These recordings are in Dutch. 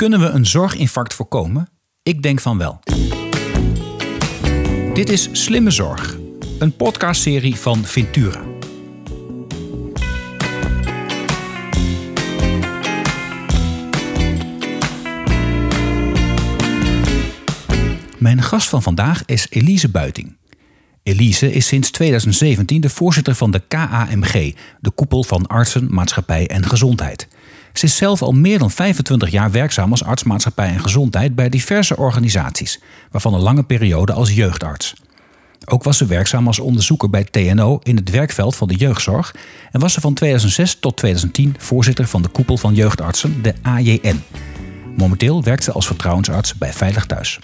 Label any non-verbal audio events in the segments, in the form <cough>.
Kunnen we een zorginfarct voorkomen? Ik denk van wel. Dit is Slimme Zorg, een podcastserie van Ventura. Mijn gast van vandaag is Elise Buiting. Elise is sinds 2017 de voorzitter van de KAMG, de koepel van artsen, maatschappij en gezondheid. Ze is zelf al meer dan 25 jaar werkzaam als arts, maatschappij en gezondheid bij diverse organisaties, waarvan een lange periode als jeugdarts. Ook was ze werkzaam als onderzoeker bij TNO in het werkveld van de jeugdzorg en was ze van 2006 tot 2010 voorzitter van de koepel van jeugdartsen, de AJN. Momenteel werkt ze als vertrouwensarts bij Veilig Thuis.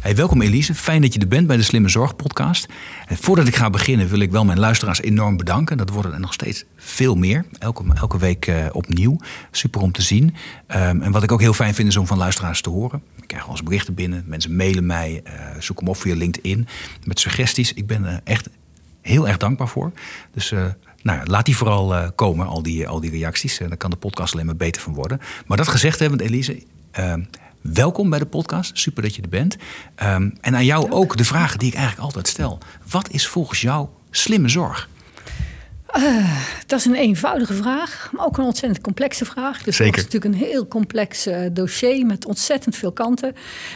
Hey, welkom Elise, fijn dat je er bent bij de Slimme Zorg podcast. Voordat ik ga beginnen wil ik wel mijn luisteraars enorm bedanken. Dat worden er nog steeds veel meer, elke, elke week uh, opnieuw. Super om te zien. Um, en wat ik ook heel fijn vind is om van luisteraars te horen. Ik krijg wel berichten binnen, mensen mailen mij, uh, zoek hem op via LinkedIn met suggesties. Ik ben er echt heel erg dankbaar voor. Dus uh, nou, laat die vooral komen, al die, al die reacties. Daar kan de podcast alleen maar beter van worden. Maar dat gezegd hebben, Elise, uh, welkom bij de podcast. Super dat je er bent. Um, en aan jou ook de vraag die ik eigenlijk altijd stel. Wat is volgens jou slimme zorg? Uh, dat is een eenvoudige vraag, maar ook een ontzettend complexe vraag. Dus Zeker. het is natuurlijk een heel complex uh, dossier met ontzettend veel kanten.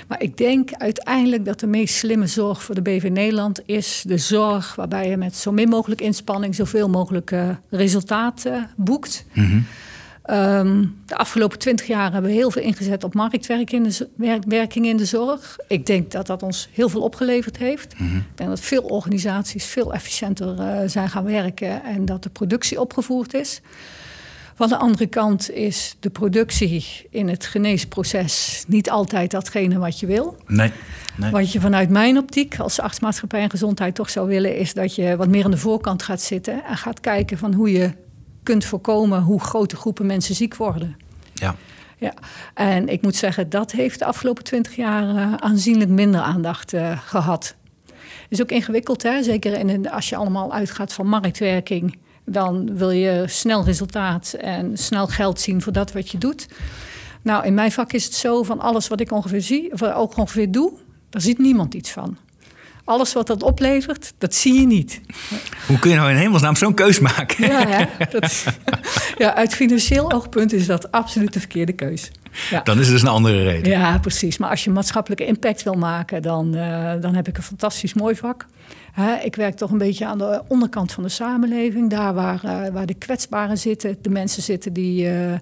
Maar ik denk uiteindelijk dat de meest slimme zorg voor de BV Nederland is de zorg waarbij je met zo min mogelijk inspanning zoveel mogelijk uh, resultaat boekt. Mm -hmm. Um, de afgelopen twintig jaar hebben we heel veel ingezet op marktwerking in de, werking in de zorg. Ik denk dat dat ons heel veel opgeleverd heeft. Mm -hmm. Ik denk dat veel organisaties veel efficiënter uh, zijn gaan werken en dat de productie opgevoerd is. Van de andere kant is de productie in het geneesproces niet altijd datgene wat je wil. Nee. nee. Wat je vanuit mijn optiek als artsmaatschappij en gezondheid toch zou willen, is dat je wat meer aan de voorkant gaat zitten en gaat kijken van hoe je kunt voorkomen hoe grote groepen mensen ziek worden. Ja. Ja, en ik moet zeggen, dat heeft de afgelopen twintig jaar uh, aanzienlijk minder aandacht uh, gehad. Is ook ingewikkeld, hè? zeker in, als je allemaal uitgaat van marktwerking. Dan wil je snel resultaat en snel geld zien voor dat wat je doet. Nou, in mijn vak is het zo van alles wat ik ongeveer zie, of ook ongeveer doe, daar ziet niemand iets van. Alles wat dat oplevert, dat zie je niet. Hoe kun je nou in hemelsnaam zo'n keus maken? Ja, hè? Dat, ja, uit financieel oogpunt is dat absoluut de verkeerde keus. Ja. Dan is het dus een andere reden. Ja, precies. Maar als je maatschappelijke impact wil maken, dan, uh, dan heb ik een fantastisch mooi vak. Hè, ik werk toch een beetje aan de onderkant van de samenleving. Daar waar, uh, waar de kwetsbaren zitten, de mensen zitten die, uh,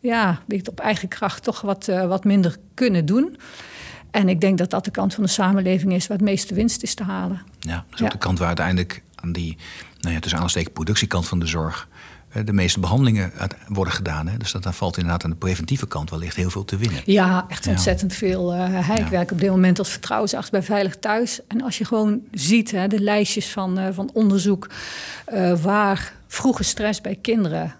ja, die het op eigen kracht toch wat, wat minder kunnen doen. En ik denk dat dat de kant van de samenleving is waar het meeste winst is te halen. Ja, dat is ook de kant waar uiteindelijk aan die, nou ja, tussen productiekant van de zorg de meeste behandelingen worden gedaan. Hè? Dus dat, dan valt inderdaad aan de preventieve kant wellicht heel veel te winnen. Ja, echt ontzettend ja. veel. Uh, ik ja. werk op dit moment als vertrouwensarts bij Veilig Thuis. En als je gewoon ziet, hè, de lijstjes van, uh, van onderzoek... Uh, waar vroege stress bij kinderen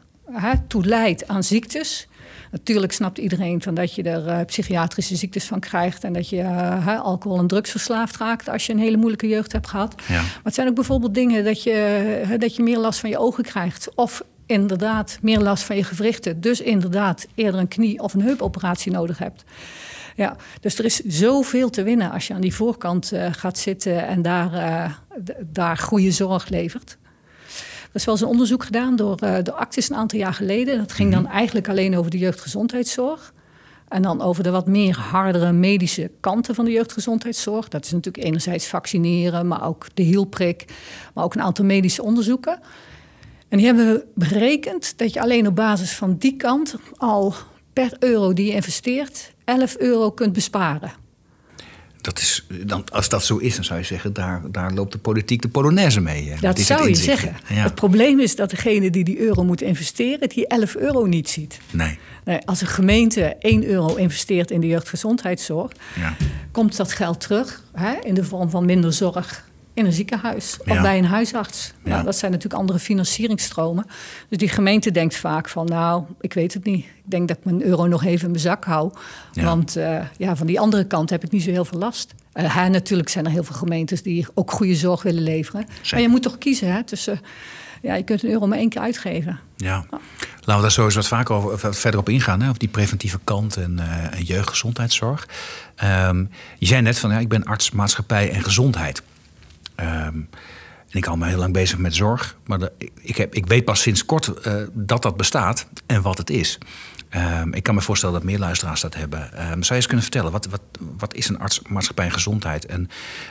toe leidt aan ziektes... Natuurlijk snapt iedereen van dat je er uh, psychiatrische ziektes van krijgt en dat je uh, alcohol- en drugsverslaafd raakt als je een hele moeilijke jeugd hebt gehad. Ja. Maar het zijn ook bijvoorbeeld dingen dat je, dat je meer last van je ogen krijgt. Of inderdaad meer last van je gewrichten. Dus inderdaad eerder een knie- of een heupoperatie nodig hebt. Ja, dus er is zoveel te winnen als je aan die voorkant gaat zitten en daar, daar goede zorg levert. Er is wel eens een onderzoek gedaan door uh, de Actis een aantal jaar geleden. Dat ging dan eigenlijk alleen over de jeugdgezondheidszorg. En dan over de wat meer hardere medische kanten van de jeugdgezondheidszorg. Dat is natuurlijk enerzijds vaccineren, maar ook de hielprik. Maar ook een aantal medische onderzoeken. En die hebben berekend dat je alleen op basis van die kant al per euro die je investeert 11 euro kunt besparen. Dat is, dan, als dat zo is, dan zou je zeggen, daar, daar loopt de politiek de polonaise mee. Dat zou je zeggen. Ja. Het probleem is dat degene die die euro moet investeren, die 11 euro niet ziet. Nee. nee als een gemeente 1 euro investeert in de jeugdgezondheidszorg, ja. komt dat geld terug hè, in de vorm van minder zorg in een ziekenhuis of Ja. bij een huisarts. Ja. Nou, dat zijn natuurlijk andere financieringstromen. Dus die gemeente denkt vaak van, nou, ik weet het niet. Ik denk dat ik mijn euro nog even in mijn zak hou. Ja. Want eh, ja, van die andere kant heb ik niet zo heel veel last. Eh, hè, natuurlijk zijn er heel veel gemeentes die ook goede zorg willen leveren. Maar je moet toch kiezen hè, tussen ja, je kunt een euro maar één keer uitgeven. Ja. Laten we daar sowieso wat vaker over, wat verder op ingaan, hè, op die preventieve kant en, uh, jeugdgezondheidszorg. Ehm, je zei net van ja, ik ben arts, maatschappij en gezondheid. Um, en ik hou me heel lang bezig met zorg, maar ik, heb, ik weet pas sinds kort uh, dat dat bestaat en wat het is. Um, ik kan me voorstellen dat meer luisteraars dat hebben. Um, zou je eens kunnen vertellen, wat, wat, wat is een arts, maatschappij en gezondheid? En,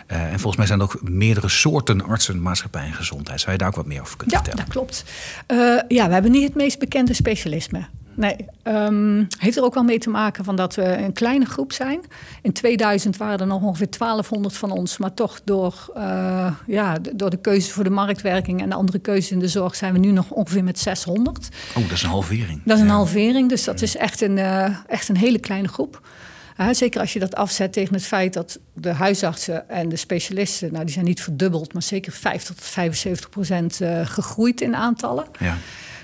uh, en volgens mij zijn er ook meerdere soorten artsen, maatschappij en gezondheid. Zou je daar ook wat meer over kunnen ja, vertellen? Ja, dat klopt. Uh, ja, we hebben niet het meest bekende specialisme. Nee, um, heeft er ook wel mee te maken van dat we een kleine groep zijn. In 2000 waren er nog ongeveer 1200 van ons, maar toch door, uh, ja, door de keuze voor de marktwerking en de andere keuzes in de zorg zijn we nu nog ongeveer met 600. Oh, dat is een halvering. Dat is een ja. halvering, dus dat is echt een, uh, echt een hele kleine groep. Uh, zeker als je dat afzet tegen het feit dat de huisartsen en de specialisten, nou die zijn niet verdubbeld, maar zeker 50 tot 75 procent uh, gegroeid in aantallen. Ja.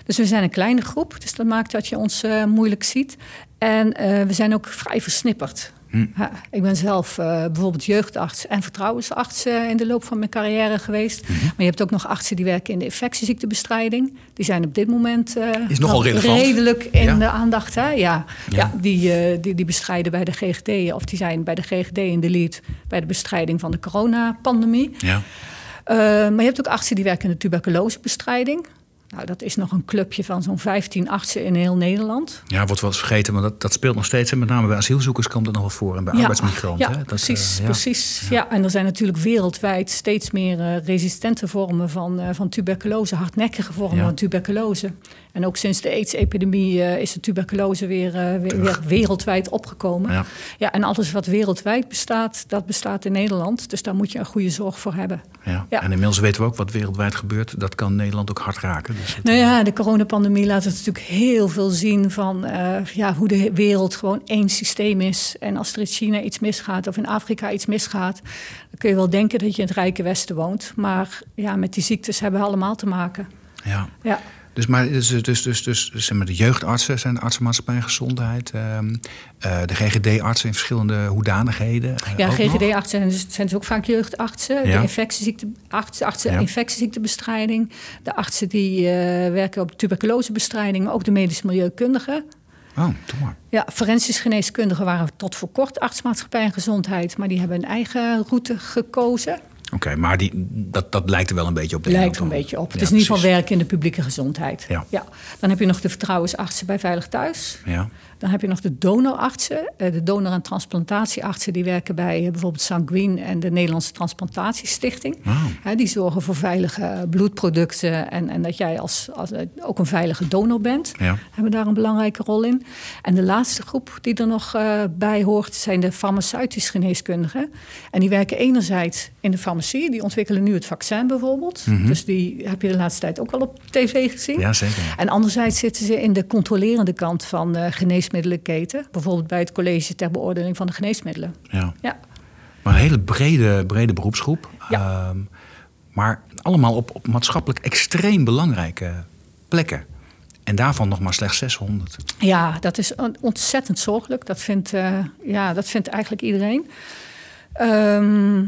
Dus we zijn een kleine groep, dus dat maakt dat je ons uh, moeilijk ziet. En uh, we zijn ook vrij versnipperd. Hm. Ja, ik ben zelf uh, bijvoorbeeld jeugdarts en vertrouwensarts in de loop van mijn carrière geweest. Mhm. Maar je hebt ook nog artsen die werken in de infectieziektebestrijding. Die zijn op dit moment Is nogal relevant. redelijk in Ja. de aandacht. Hè? Ja. Ja. Ja. die, eh, die, die bestrijden bij de GGD, of die zijn bij de GGD in de lead bij de bestrijding van de coronapandemie. Ja. Uh, maar je hebt ook artsen die werken in de tuberculosebestrijding. Nou, dat is nog een clubje van zo'n 15 artsen in heel Nederland. ja, wordt wel eens vergeten, maar dat, dat speelt nog steeds. En met name bij asielzoekers komt het nog wel voor en bij arbeidsmigranten. Ja, hè? Dat, precies. eh, ja. precies. Ja. en er zijn natuurlijk wereldwijd steeds meer uh, resistente vormen van, uh, van tuberculose, hardnekkige vormen van tuberculose. En ook sinds de AIDS-epidemie uh, is de tuberculose weer, weer, weer, wereldwijd opgekomen. Ja. ja, en alles wat wereldwijd bestaat, dat bestaat in Nederland. Dus daar moet je een goede zorg voor hebben. Ja. Ja. En inmiddels weten we ook wat wereldwijd gebeurt. Dat kan Nederland ook hard raken. Dus Nou ja, de coronapandemie laat het natuurlijk heel veel zien van uh, ja, hoe de wereld gewoon één systeem is. En als er in China iets misgaat of in Afrika iets misgaat, dan kun je wel denken dat je in het rijke Westen woont. Maar ja, met die ziektes hebben we allemaal te maken. ja. Ja. Dus, maar, dus, dus, dus, dus, zeg maar, de jeugdartsen zijn de artsenmaatschappij en gezondheid. ehm, de GGD-artsen in verschillende hoedanigheden. Uh, Ja. GGD-artsen zijn, dus, zijn dus ook vaak jeugdartsen. De infectieziekteartsen, artsen, infectieziektebestrijding. De artsen die uh, werken op tuberculosebestrijding, maar ook de medisch milieukundigen. Oh, doe maar. Ja, forensisch geneeskundigen waren tot voor kort artsmaatschappij en gezondheid, maar die hebben een eigen route gekozen. Oké, okay, maar die, dat, dat lijkt er wel een beetje op. De Lijkt er een beetje op. Het ja, is in ieder geval werken in de publieke gezondheid. Ja. Ja. Dan heb je nog de vertrouwensartsen bij Veilig Thuis. Ja. Dan heb je nog de donorartsen. Eh, De donor- en transplantatieartsen die werken bij eh, bijvoorbeeld Sanguine en de Nederlandse Transplantatiestichting. Die zorgen voor veilige bloedproducten en, en dat jij als, als, eh, ook een veilige donor bent. Ja. Hebben daar een belangrijke rol in. En de laatste groep die er nog bij hoort zijn de farmaceutisch geneeskundigen. En die werken enerzijds in de farmacie. Die ontwikkelen nu het vaccin bijvoorbeeld. Mhm. Dus die heb je de laatste tijd ook al op tv gezien. ja, zeker. En anderzijds zitten ze in de controlerende kant van de geneesmiddelenketen. Bijvoorbeeld bij het college ter beoordeling van de geneesmiddelen. Ja. Ja, Maar een hele brede, brede beroepsgroep. Ja. Ehm, maar allemaal op, op maatschappelijk extreem belangrijke plekken. En daarvan nog maar slechts 600. ja dat is on- ontzettend zorgelijk. Dat vindt, eh, ja, dat vindt eigenlijk iedereen. Ehm,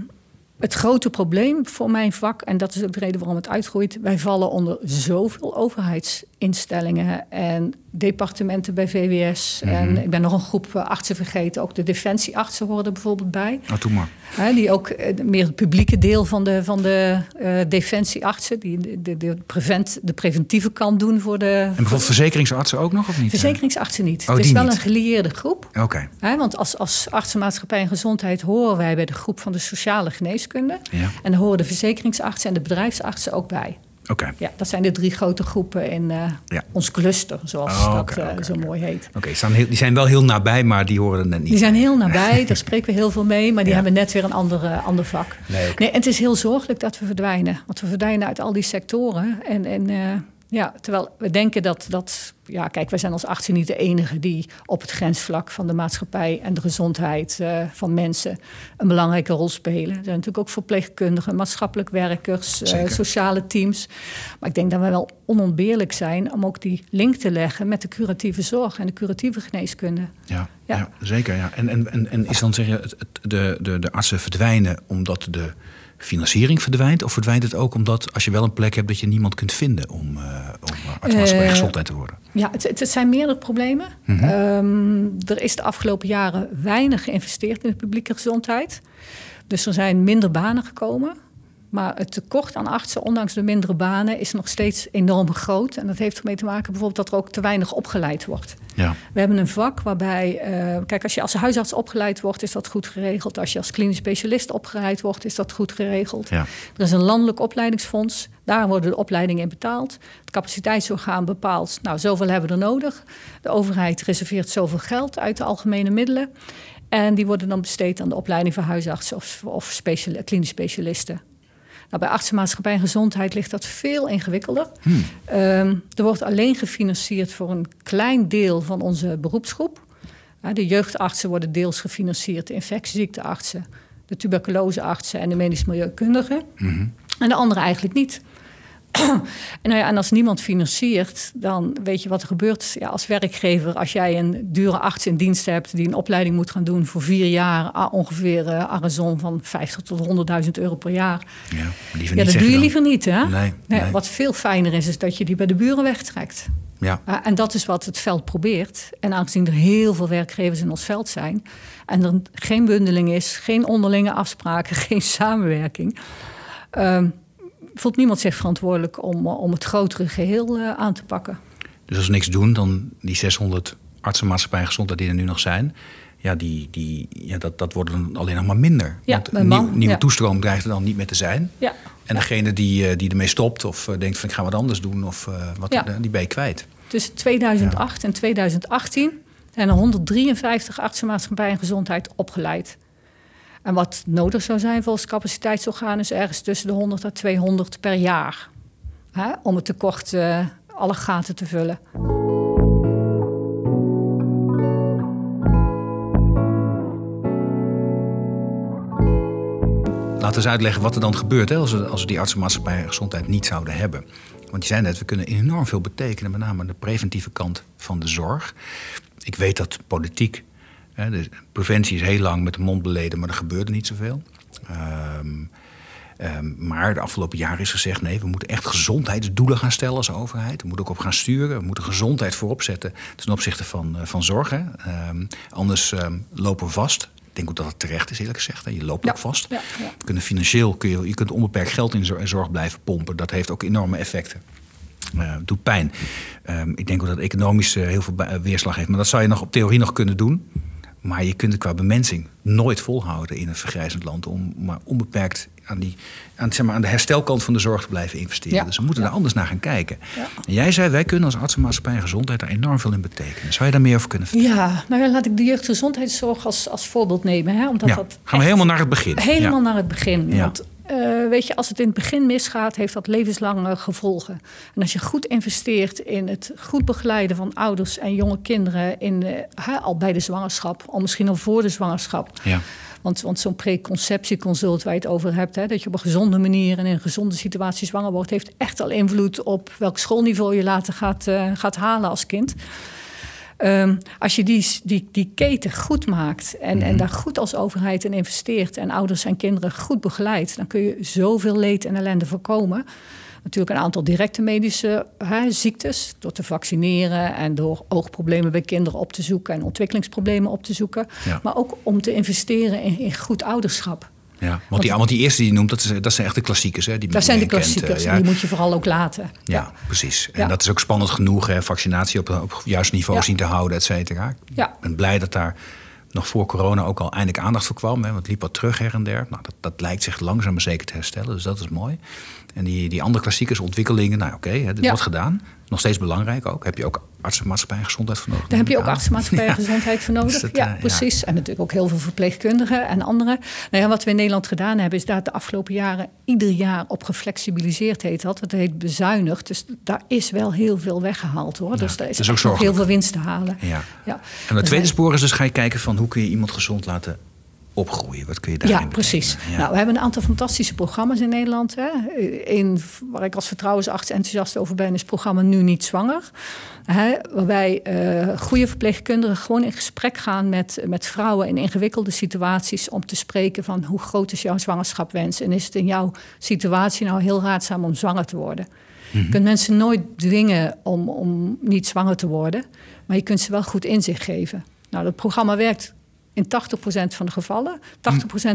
het grote probleem voor mijn vak, en dat is ook de reden waarom het uitgroeit, wij vallen onder zoveel overheidsinstellingen en departementen bij VWS. Mhm. En ik ben nog een groep eh, artsen vergeten, ook de defensieartsen horen er bijvoorbeeld bij. Nou, doe maar. Hè, die ook eh, meer het publieke deel van de, van de eh, defensieartsen, die de, de, de, prevent, de preventieve kant doen voor de En bijvoorbeeld verzekeringsartsen ook nog, of niet? verzekeringsartsen niet. Oh, het is wel niet. een gelieerde groep. Oké, Hè, want als, als artsenmaatschappij en gezondheid horen wij bij de groep van de sociale geneeskunde. ja. En daar horen de verzekeringsartsen en de bedrijfsartsen ook bij. Oké. Ja, dat zijn de drie grote groepen in eh, Ja. ons cluster, zoals Oh, dat eh, zo mooi heet. Oké, die zijn wel heel nabij, maar die horen er net niet. Die zijn heel <laughs> nabij, daar spreken we heel veel mee, maar die Ja. hebben net weer een ander, eh, ander vak. Nee. Nee, en het is heel zorgelijk dat we verdwijnen. Want we verdwijnen uit al die sectoren. En, en ja, terwijl we denken dat, dat... Ja, kijk, wij zijn als artsen niet de enige die op het grensvlak van de maatschappij... en de gezondheid eh, van mensen een belangrijke rol spelen. Er zijn natuurlijk ook verpleegkundigen, maatschappelijk werkers... eh, sociale teams. Maar ik denk dat we wel onontbeerlijk zijn... om ook die link te leggen met de curatieve zorg en de curatieve geneeskunde. Ja, ja. Ja. zeker. Ja. En, en, en, en is dan zeg je, de, de, de artsen verdwijnen omdat de financiering verdwijnt? Of verdwijnt het ook omdat als je wel een plek hebt dat je niemand kunt vinden om, uh, om uh, gezondheid te worden? Ja, het, het zijn meerdere problemen. Mhm. Ehm, er is de afgelopen jaren weinig geïnvesteerd in de publieke gezondheid. Dus er zijn minder banen gekomen. Maar het tekort aan artsen, ondanks de mindere banen, is nog steeds enorm groot. En dat heeft ermee te maken bijvoorbeeld dat er ook te weinig opgeleid wordt. Ja. We hebben een vak waarbij, uh, kijk, als je als huisarts opgeleid wordt, is dat goed geregeld. Als je als klinisch specialist opgeleid wordt, is dat goed geregeld. Ja. Er is een landelijk opleidingsfonds. Daar worden de opleidingen in betaald. Het capaciteitsorgaan bepaalt, nou, zoveel hebben we er nodig. De overheid reserveert zoveel geld uit de algemene middelen. En die worden dan besteed aan de opleiding van huisartsen of, of speciali klinisch specialisten. Nou, bij artsenmaatschappij en gezondheid ligt dat veel ingewikkelder. Hmm. Ehm, er wordt alleen gefinancierd voor een klein deel van onze beroepsgroep. de jeugdartsen worden deels gefinancierd, de infectieziekteartsen, de tuberculoseartsen en de medisch milieukundigen. Hmm. En de anderen eigenlijk niet. <clears throat> en, nou ja, en als niemand financiert, dan weet je wat er gebeurt. Ja, als werkgever, als jij een dure arts in dienst hebt die een opleiding moet gaan doen voor vier jaar, ongeveer uh, Arizon van 50 tot 100.000 euro per jaar. Ja, ja dat doe je liever niet. Hè? Nee, nee, Wat veel fijner is, is dat je die bij de buren wegtrekt. Ja. Uh, en dat is wat het veld probeert. En aangezien er heel veel werkgevers in ons veld zijn en er geen bundeling is, geen onderlinge afspraken, <laughs> geen samenwerking. Uh, voelt niemand zich verantwoordelijk om, om het grotere geheel uh, aan te pakken. Dus als we niks doen, dan die 600 artsenmaatschappijen gezondheid die er nu nog zijn, ja, die, die, ja, dat, dat wordt dan alleen nog maar minder. Ja, Want nieuw, nieuwe toestroom dreigt er dan niet meer te zijn. Ja. En degene die, uh, die ermee stopt of denkt van ik ga wat anders doen, of, uh, wat, ja. die ben je kwijt. Tussen 2008 en 2018 zijn er 153 artsenmaatschappijen gezondheid opgeleid. En wat nodig zou zijn volgens capaciteitsorgaan is ergens tussen de 100 en 200 per jaar. Hè, om het tekort uh, alle gaten te vullen. Laten we eens uitleggen wat er dan gebeurt hè, als, we, als we die artsenmaatschappij en gezondheid niet zouden hebben. Want je zei net, we kunnen enorm veel betekenen, met name aan de preventieve kant van de zorg. Ik weet dat politiek de preventie is heel lang met de mond beleden, maar er gebeurde niet zoveel. Um, maar de afgelopen jaren is gezegd: nee, we moeten echt gezondheidsdoelen gaan stellen als overheid. We moeten ook op gaan sturen. We moeten gezondheid voorop zetten ten opzichte van, uh, van zorg. Um, anders lopen we vast. Ik denk ook dat het terecht is, eerlijk gezegd. Hè. Je loopt ook vast. Ja, ja. Je kunt financieel kun je, je kunt onbeperkt geld in zorg blijven pompen. Dat heeft ook enorme effecten. Uh, doet pijn. ik denk ook dat het economisch heel veel weerslag heeft. Maar dat zou je nog op theorie nog kunnen doen. Maar je kunt het qua bemensing nooit volhouden in een vergrijzend land om maar onbeperkt aan, die, aan, zeg maar, aan de herstelkant van de zorg te blijven investeren. Dus we moeten daar anders naar gaan kijken. En jij zei, wij kunnen als artsenmaatschappij en gezondheid daar enorm veel in betekenen. Zou je daar meer over kunnen vertellen? Ja, nou ja, laat ik de jeugdgezondheidszorg als, als voorbeeld nemen. Hè, omdat dat gaan we helemaal naar het begin. Helemaal naar het begin. Want uh, weet je, als het in het begin misgaat, heeft dat levenslange gevolgen. En als je goed investeert in het goed begeleiden van ouders en jonge kinderen, in, uh, al bij de zwangerschap, al misschien al voor de zwangerschap. Ja. Want, want zo'n preconceptieconsult waar je het over hebt, hè, dat je op een gezonde manier en in een gezonde situatie zwanger wordt, heeft echt al invloed op welk schoolniveau je later gaat, uh, gaat halen als kind. Um, als je die, die, die keten goed maakt en, en mhm. daar goed als overheid in investeert en ouders en kinderen goed begeleidt, dan kun je zoveel leed en ellende voorkomen. Natuurlijk een aantal directe medische hè, ziektes, door te vaccineren en door oogproblemen bij kinderen op te zoeken en ontwikkelingsproblemen op te zoeken. Maar ook om te investeren in, in goed ouderschap. Ja, want, die, want die eerste die je noemt, dat, is, dat zijn echt de klassiekers. Hè, die dat zijn de klassiekers, kent, uh, die moet je vooral ook laten. Ja, precies. En dat is ook spannend genoeg, hè, vaccinatie op, op juist niveau zien te houden, et cetera. Ik ben blij dat daar nog voor corona ook al eindelijk aandacht voor kwam. Hè, want het liep wat terug her en der. Nou, dat, dat lijkt zich langzaam maar zeker te herstellen, dus dat is mooi. En die, die andere klassiekers, ontwikkelingen, nou oké, okay, dit wordt gedaan. Nog steeds belangrijk ook. Heb je ook artsenmaatschappij en gezondheid voor nodig? Daar heb je ook artsenmaatschappij en <laughs> gezondheid voor nodig. Dus ja, precies. En natuurlijk ook heel veel verpleegkundigen en anderen. Nou ja, wat we in Nederland gedaan hebben, is daar de afgelopen jaren ieder jaar op geflexibiliseerd heet dat. Het heet bezuinigd. Dus daar is wel heel veel weggehaald hoor. dus daar is, ook heel veel winst te halen. Ja. Ja. En het tweede spoor is dus ga je kijken van hoe kun je iemand gezond laten opgroeien? Wat kun je daarin Ja, precies. Nou, we hebben een aantal fantastische programma's in Nederland. Hè. Een waar ik als vertrouwensarts enthousiast over ben, is het programma Nu Niet Zwanger. Hè, waarbij uh, goede verpleegkundigen gewoon in gesprek gaan met, met vrouwen in ingewikkelde situaties om te spreken van hoe groot is jouw zwangerschapwens en is het in jouw situatie nou heel raadzaam om zwanger te worden. Je kunt mensen nooit dwingen om, om niet zwanger te worden, maar je kunt ze wel goed inzicht geven. Nou, dat programma werkt in 80% van de gevallen. 80%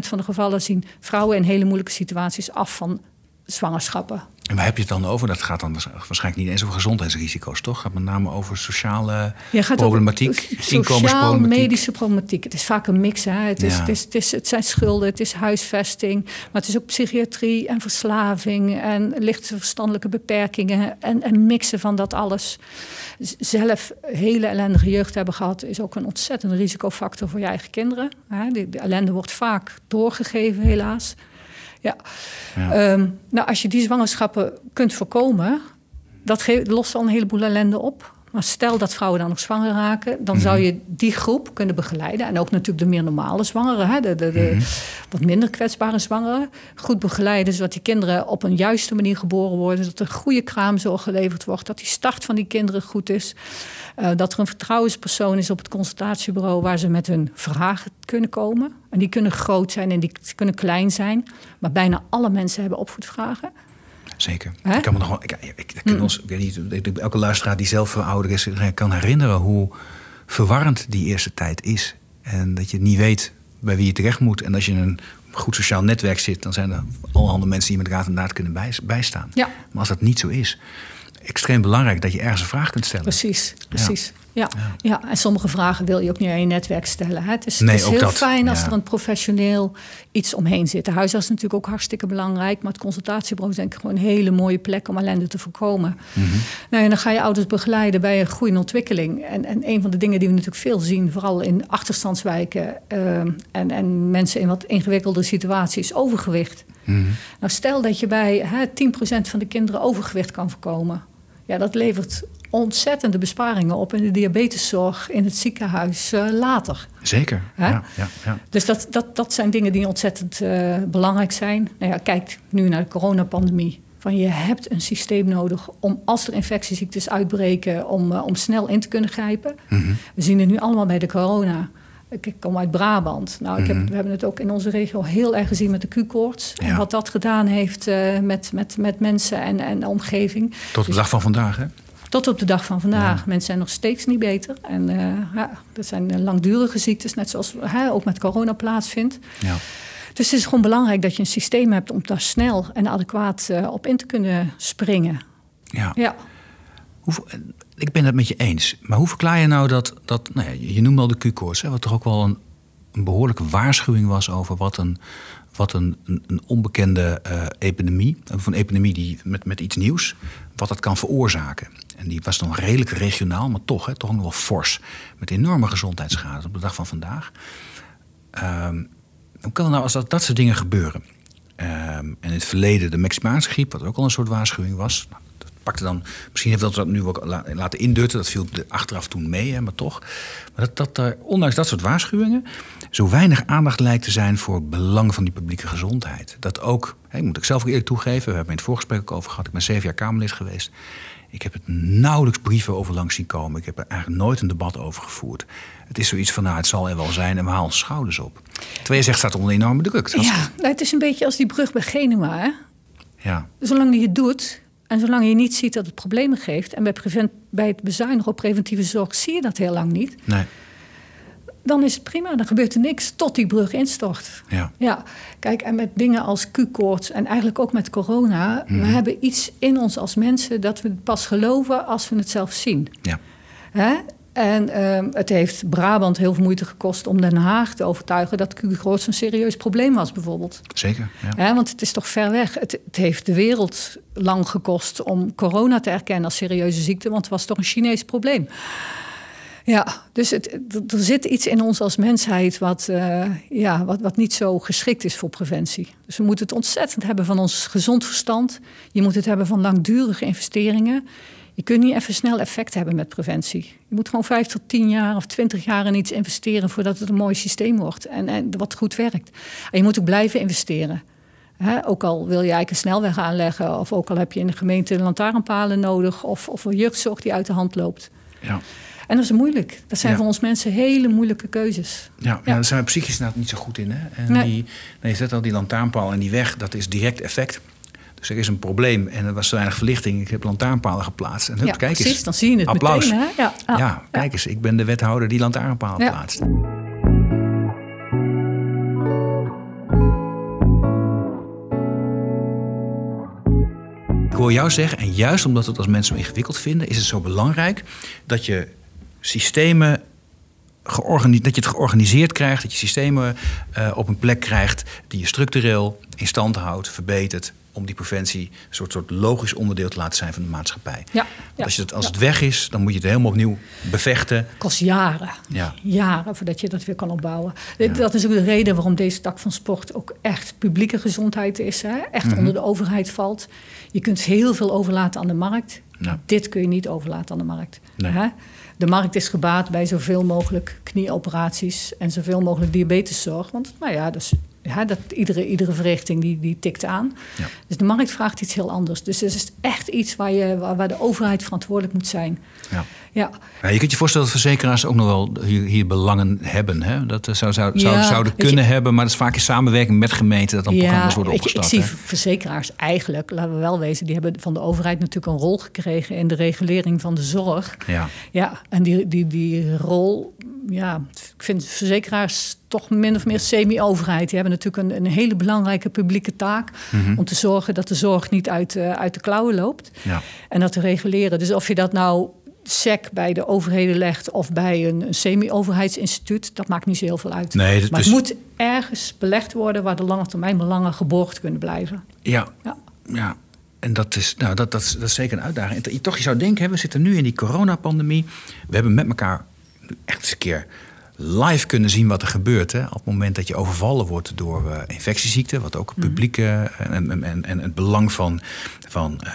van de gevallen zien vrouwen in hele moeilijke situaties af van zwangerschappen. En waar heb je het dan over? Dat gaat dan waarschijnlijk niet eens over gezondheidsrisico's, toch? Gaat met name over sociale problematiek, sociaal, medische problematiek. Het is vaak een mix. Hè? Het, is, het, is, het, is, het zijn schulden, het is huisvesting, maar het is ook psychiatrie en verslaving en lichte verstandelijke beperkingen en, en mixen van dat alles. Zelf hele ellendige jeugd hebben gehad, is ook een ontzettende risicofactor voor je eigen kinderen. De ellende wordt vaak doorgegeven, helaas. Ja. Ehm, nou, als je die zwangerschappen kunt voorkomen, dat lost al een heleboel ellende op. Maar stel dat vrouwen dan nog zwanger raken, dan zou mhm. je die groep kunnen begeleiden. En ook natuurlijk de meer normale zwangeren, hè, de, de, de mhm. wat minder kwetsbare zwangeren. Goed begeleiden, zodat die kinderen op een juiste manier geboren worden. Dat er goede kraamzorg geleverd wordt. Dat die start van die kinderen goed is. Uh, dat er een vertrouwenspersoon is op het consultatiebureau waar ze met hun vragen kunnen komen. En die kunnen groot zijn en die kunnen klein zijn. Maar bijna alle mensen hebben opvoedvragen. Zeker. Ik kan me nog wel. Ik, ik, ik, mm. ons, ik weet niet, elke luisteraar die zelf ouder is, kan herinneren hoe verwarrend die eerste tijd is. En dat je niet weet bij wie je terecht moet. En als je in een goed sociaal netwerk zit, dan zijn er allerhande mensen die je met raad en daad kunnen bijstaan. Ja. Maar als dat niet zo is, extreem belangrijk dat je ergens een vraag kunt stellen. Precies, precies. Ja. Ja. en sommige vragen wil je ook niet aan je netwerk stellen. Hè. Het is, het is heel fijn als er een professioneel iets omheen zit. De huisarts is natuurlijk ook hartstikke belangrijk, maar het consultatiebureau is denk ik gewoon een hele mooie plek om ellende te voorkomen. Mm nou, en dan ga je ouders begeleiden bij een groeiende ontwikkeling. En, en een van de dingen die we natuurlijk veel zien, vooral in achterstandswijken uh, en, en mensen in wat ingewikkelde situaties, overgewicht. Mhm. Nou, stel dat je bij hè, 10% van de kinderen overgewicht kan voorkomen. Ja, dat levert ontzettende besparingen op in de diabeteszorg in het ziekenhuis uh, later. Zeker. Ja, ja, ja, Dus dat, dat, dat zijn dingen die ontzettend uh, belangrijk zijn. Nou ja, kijk nu naar de coronapandemie. Van je hebt een systeem nodig om als er infectieziektes uitbreken, om, uh, om snel in te kunnen grijpen. Mm -hmm. We zien het nu allemaal bij de corona. Ik kom uit Brabant. Nou, ik heb, mhm. we hebben het ook in onze regio heel erg gezien met de Q-koorts. En wat dat gedaan heeft uh, met, met, met mensen en, en de omgeving. Tot de dus dag van vandaag, hè? Tot op de dag van vandaag. Mensen zijn nog steeds niet beter. En uh, ja, dat zijn langdurige ziektes, net zoals ook met corona plaatsvindt. Ja. Dus het is gewoon belangrijk dat je een systeem hebt om daar snel en adequaat uh, op in te kunnen springen. Ja. ja. Hoe, ik ben het met je eens. Maar hoe verklaar je nou dat, dat nou ja, je noemde al de Q-koorts, wat toch ook wel een, een, behoorlijke waarschuwing was over wat een, wat een, een, onbekende uh, epidemie, of een epidemie die met, met iets nieuws, wat dat kan veroorzaken. En die was dan redelijk regionaal, maar toch, hè, toch nog wel fors. Met enorme gezondheidsschade op de dag van vandaag. Um, hoe kan het nou als dat, dat soort dingen gebeuren? Um, en in het verleden de Mexicaanse griep, wat ook al een soort waarschuwing was. Nou, dat pakte dan, misschien heeft dat dat nu ook laten indutten. Dat viel achteraf toen mee, hè, maar toch. Maar dat, dat er, ondanks dat soort waarschuwingen, zo weinig aandacht lijkt te zijn voor het belang van die publieke gezondheid. Dat ook, hè, moet ik zelf ook eerlijk toegeven, we hebben het in het voorgesprek ook over gehad. Ik ben zeven jaar Kamerlid geweest. Ik heb het nauwelijks brieven over langs zien komen. Ik heb er eigenlijk nooit een debat over gevoerd. Het is zoiets van, nou, het zal er wel zijn en we halen schouders op. Terwijl je zegt, staat onder enorme druk. Ja, nou, het is een beetje als die brug bij Genua. Hè? Ja. Zolang je het doet en zolang je niet ziet dat het problemen geeft... en bij, bij het bezuinigen op preventieve zorg zie je dat heel lang niet... Nee dan is het prima. Dan gebeurt er niks tot die brug instort. Ja. ja. Kijk, en met dingen als Q-koorts en eigenlijk ook met corona... we mhm. hebben iets in ons als mensen dat we pas geloven als we het zelf zien. Ja. Hè? En uh, het heeft Brabant heel veel moeite gekost om Den Haag te overtuigen dat Q-koorts een serieus probleem was, bijvoorbeeld. Zeker. Ja. want het is toch ver weg. Het, het, heeft de wereld lang gekost om corona te erkennen als serieuze ziekte, want het was toch een Chinees probleem. Ja, dus er zit iets in ons als mensheid wat, uh, ja, wat, wat niet zo geschikt is voor preventie. Dus we moeten het ontzettend hebben van ons gezond verstand. Je moet het hebben van langdurige investeringen. Je Je kunt niet even snel effect hebben met preventie. Je moet gewoon vijf tot tien jaar of twintig jaar in iets investeren voordat het een mooi systeem wordt en, en wat goed werkt. En je moet ook blijven investeren. ook al wil je eigenlijk een snelweg aanleggen, of ook al heb je in de gemeente lantaarnpalen nodig, of, of een jeugdzorg die uit de hand loopt. Ja. En dat is moeilijk. Dat zijn voor ons mensen hele moeilijke keuzes. Ja, ja. daar zijn we psychisch nou niet zo goed in. Hè? En die, je zet al die lantaarnpaal en die weg, dat is direct effect. Dus er is een probleem en er was te weinig verlichting. Ik heb lantaarnpalen geplaatst. En hup, ja, kijk precies, eens. dan zie je het Applaus. meteen. Hè? Ja, ja, kijk eens, ik ben de wethouder die lantaarnpalen plaatst. Ik hoor jou zeggen, en juist omdat we het als mensen zo ingewikkeld vinden, is het zo belangrijk dat je systemen dat je het georganiseerd krijgt, dat je systemen uh, op een plek krijgt die je structureel in stand houdt, verbetert, om die preventie een soort, soort logisch onderdeel te laten zijn van de maatschappij. Ja, als je het, als het weg is, dan moet je het helemaal opnieuw bevechten. Het kost jaren. Ja. Jaren voordat je dat weer kan opbouwen. Dat is ook de reden waarom deze tak van sport ook echt publieke gezondheid is. Hè? Echt mhm. onder de overheid valt. Je kunt heel veel overlaten aan de markt. Dit kun je niet overlaten aan de markt. Nee. Hè? De markt is gebaat bij zoveel mogelijk knieoperaties en zoveel mogelijk diabeteszorg. Want nou ja, dus ja, dat, iedere, iedere verrichting die, die tikt aan. Ja. Dus de markt vraagt iets heel anders. Dus het is echt iets waar, je, waar, de overheid verantwoordelijk moet zijn. Ja. Ja. ja. je kunt je voorstellen dat verzekeraars ook nog wel hier, hier belangen hebben. Hè? Dat zou, zou, zou, zouden kunnen hebben, maar dat is vaak in samenwerking met gemeenten dat dan programma's worden opgestart. Ik, zie verzekeraars eigenlijk, laten we wel wezen, die hebben van de overheid natuurlijk een rol gekregen in de regulering van de zorg. Ja. Ja, en die, die, die rol, ja, ik vind verzekeraars toch min of meer semi-overheid. Die hebben natuurlijk een, een hele belangrijke publieke taak mhm. om te zorgen dat de zorg niet uit, uh, uit de klauwen loopt. Ja. En dat te reguleren. Dus of je dat nou SEC bij de overheden legt of bij een, een semi-overheidsinstituut, dat maakt niet zo heel veel uit. Nee, maar het moet ergens belegd worden waar de lange termijn belangen geborgd kunnen blijven. Ja, ja. ja. En dat is, nou, dat, dat, is, dat is zeker een uitdaging. En toch, je zou denken, we zitten nu in die coronapandemie. We hebben met elkaar echt eens een keer live kunnen zien wat er gebeurt. Hè? Op het moment dat je overvallen wordt door uh, infectieziekten, wat ook het mhm. publieke en, en, en, en, het belang van, van uh,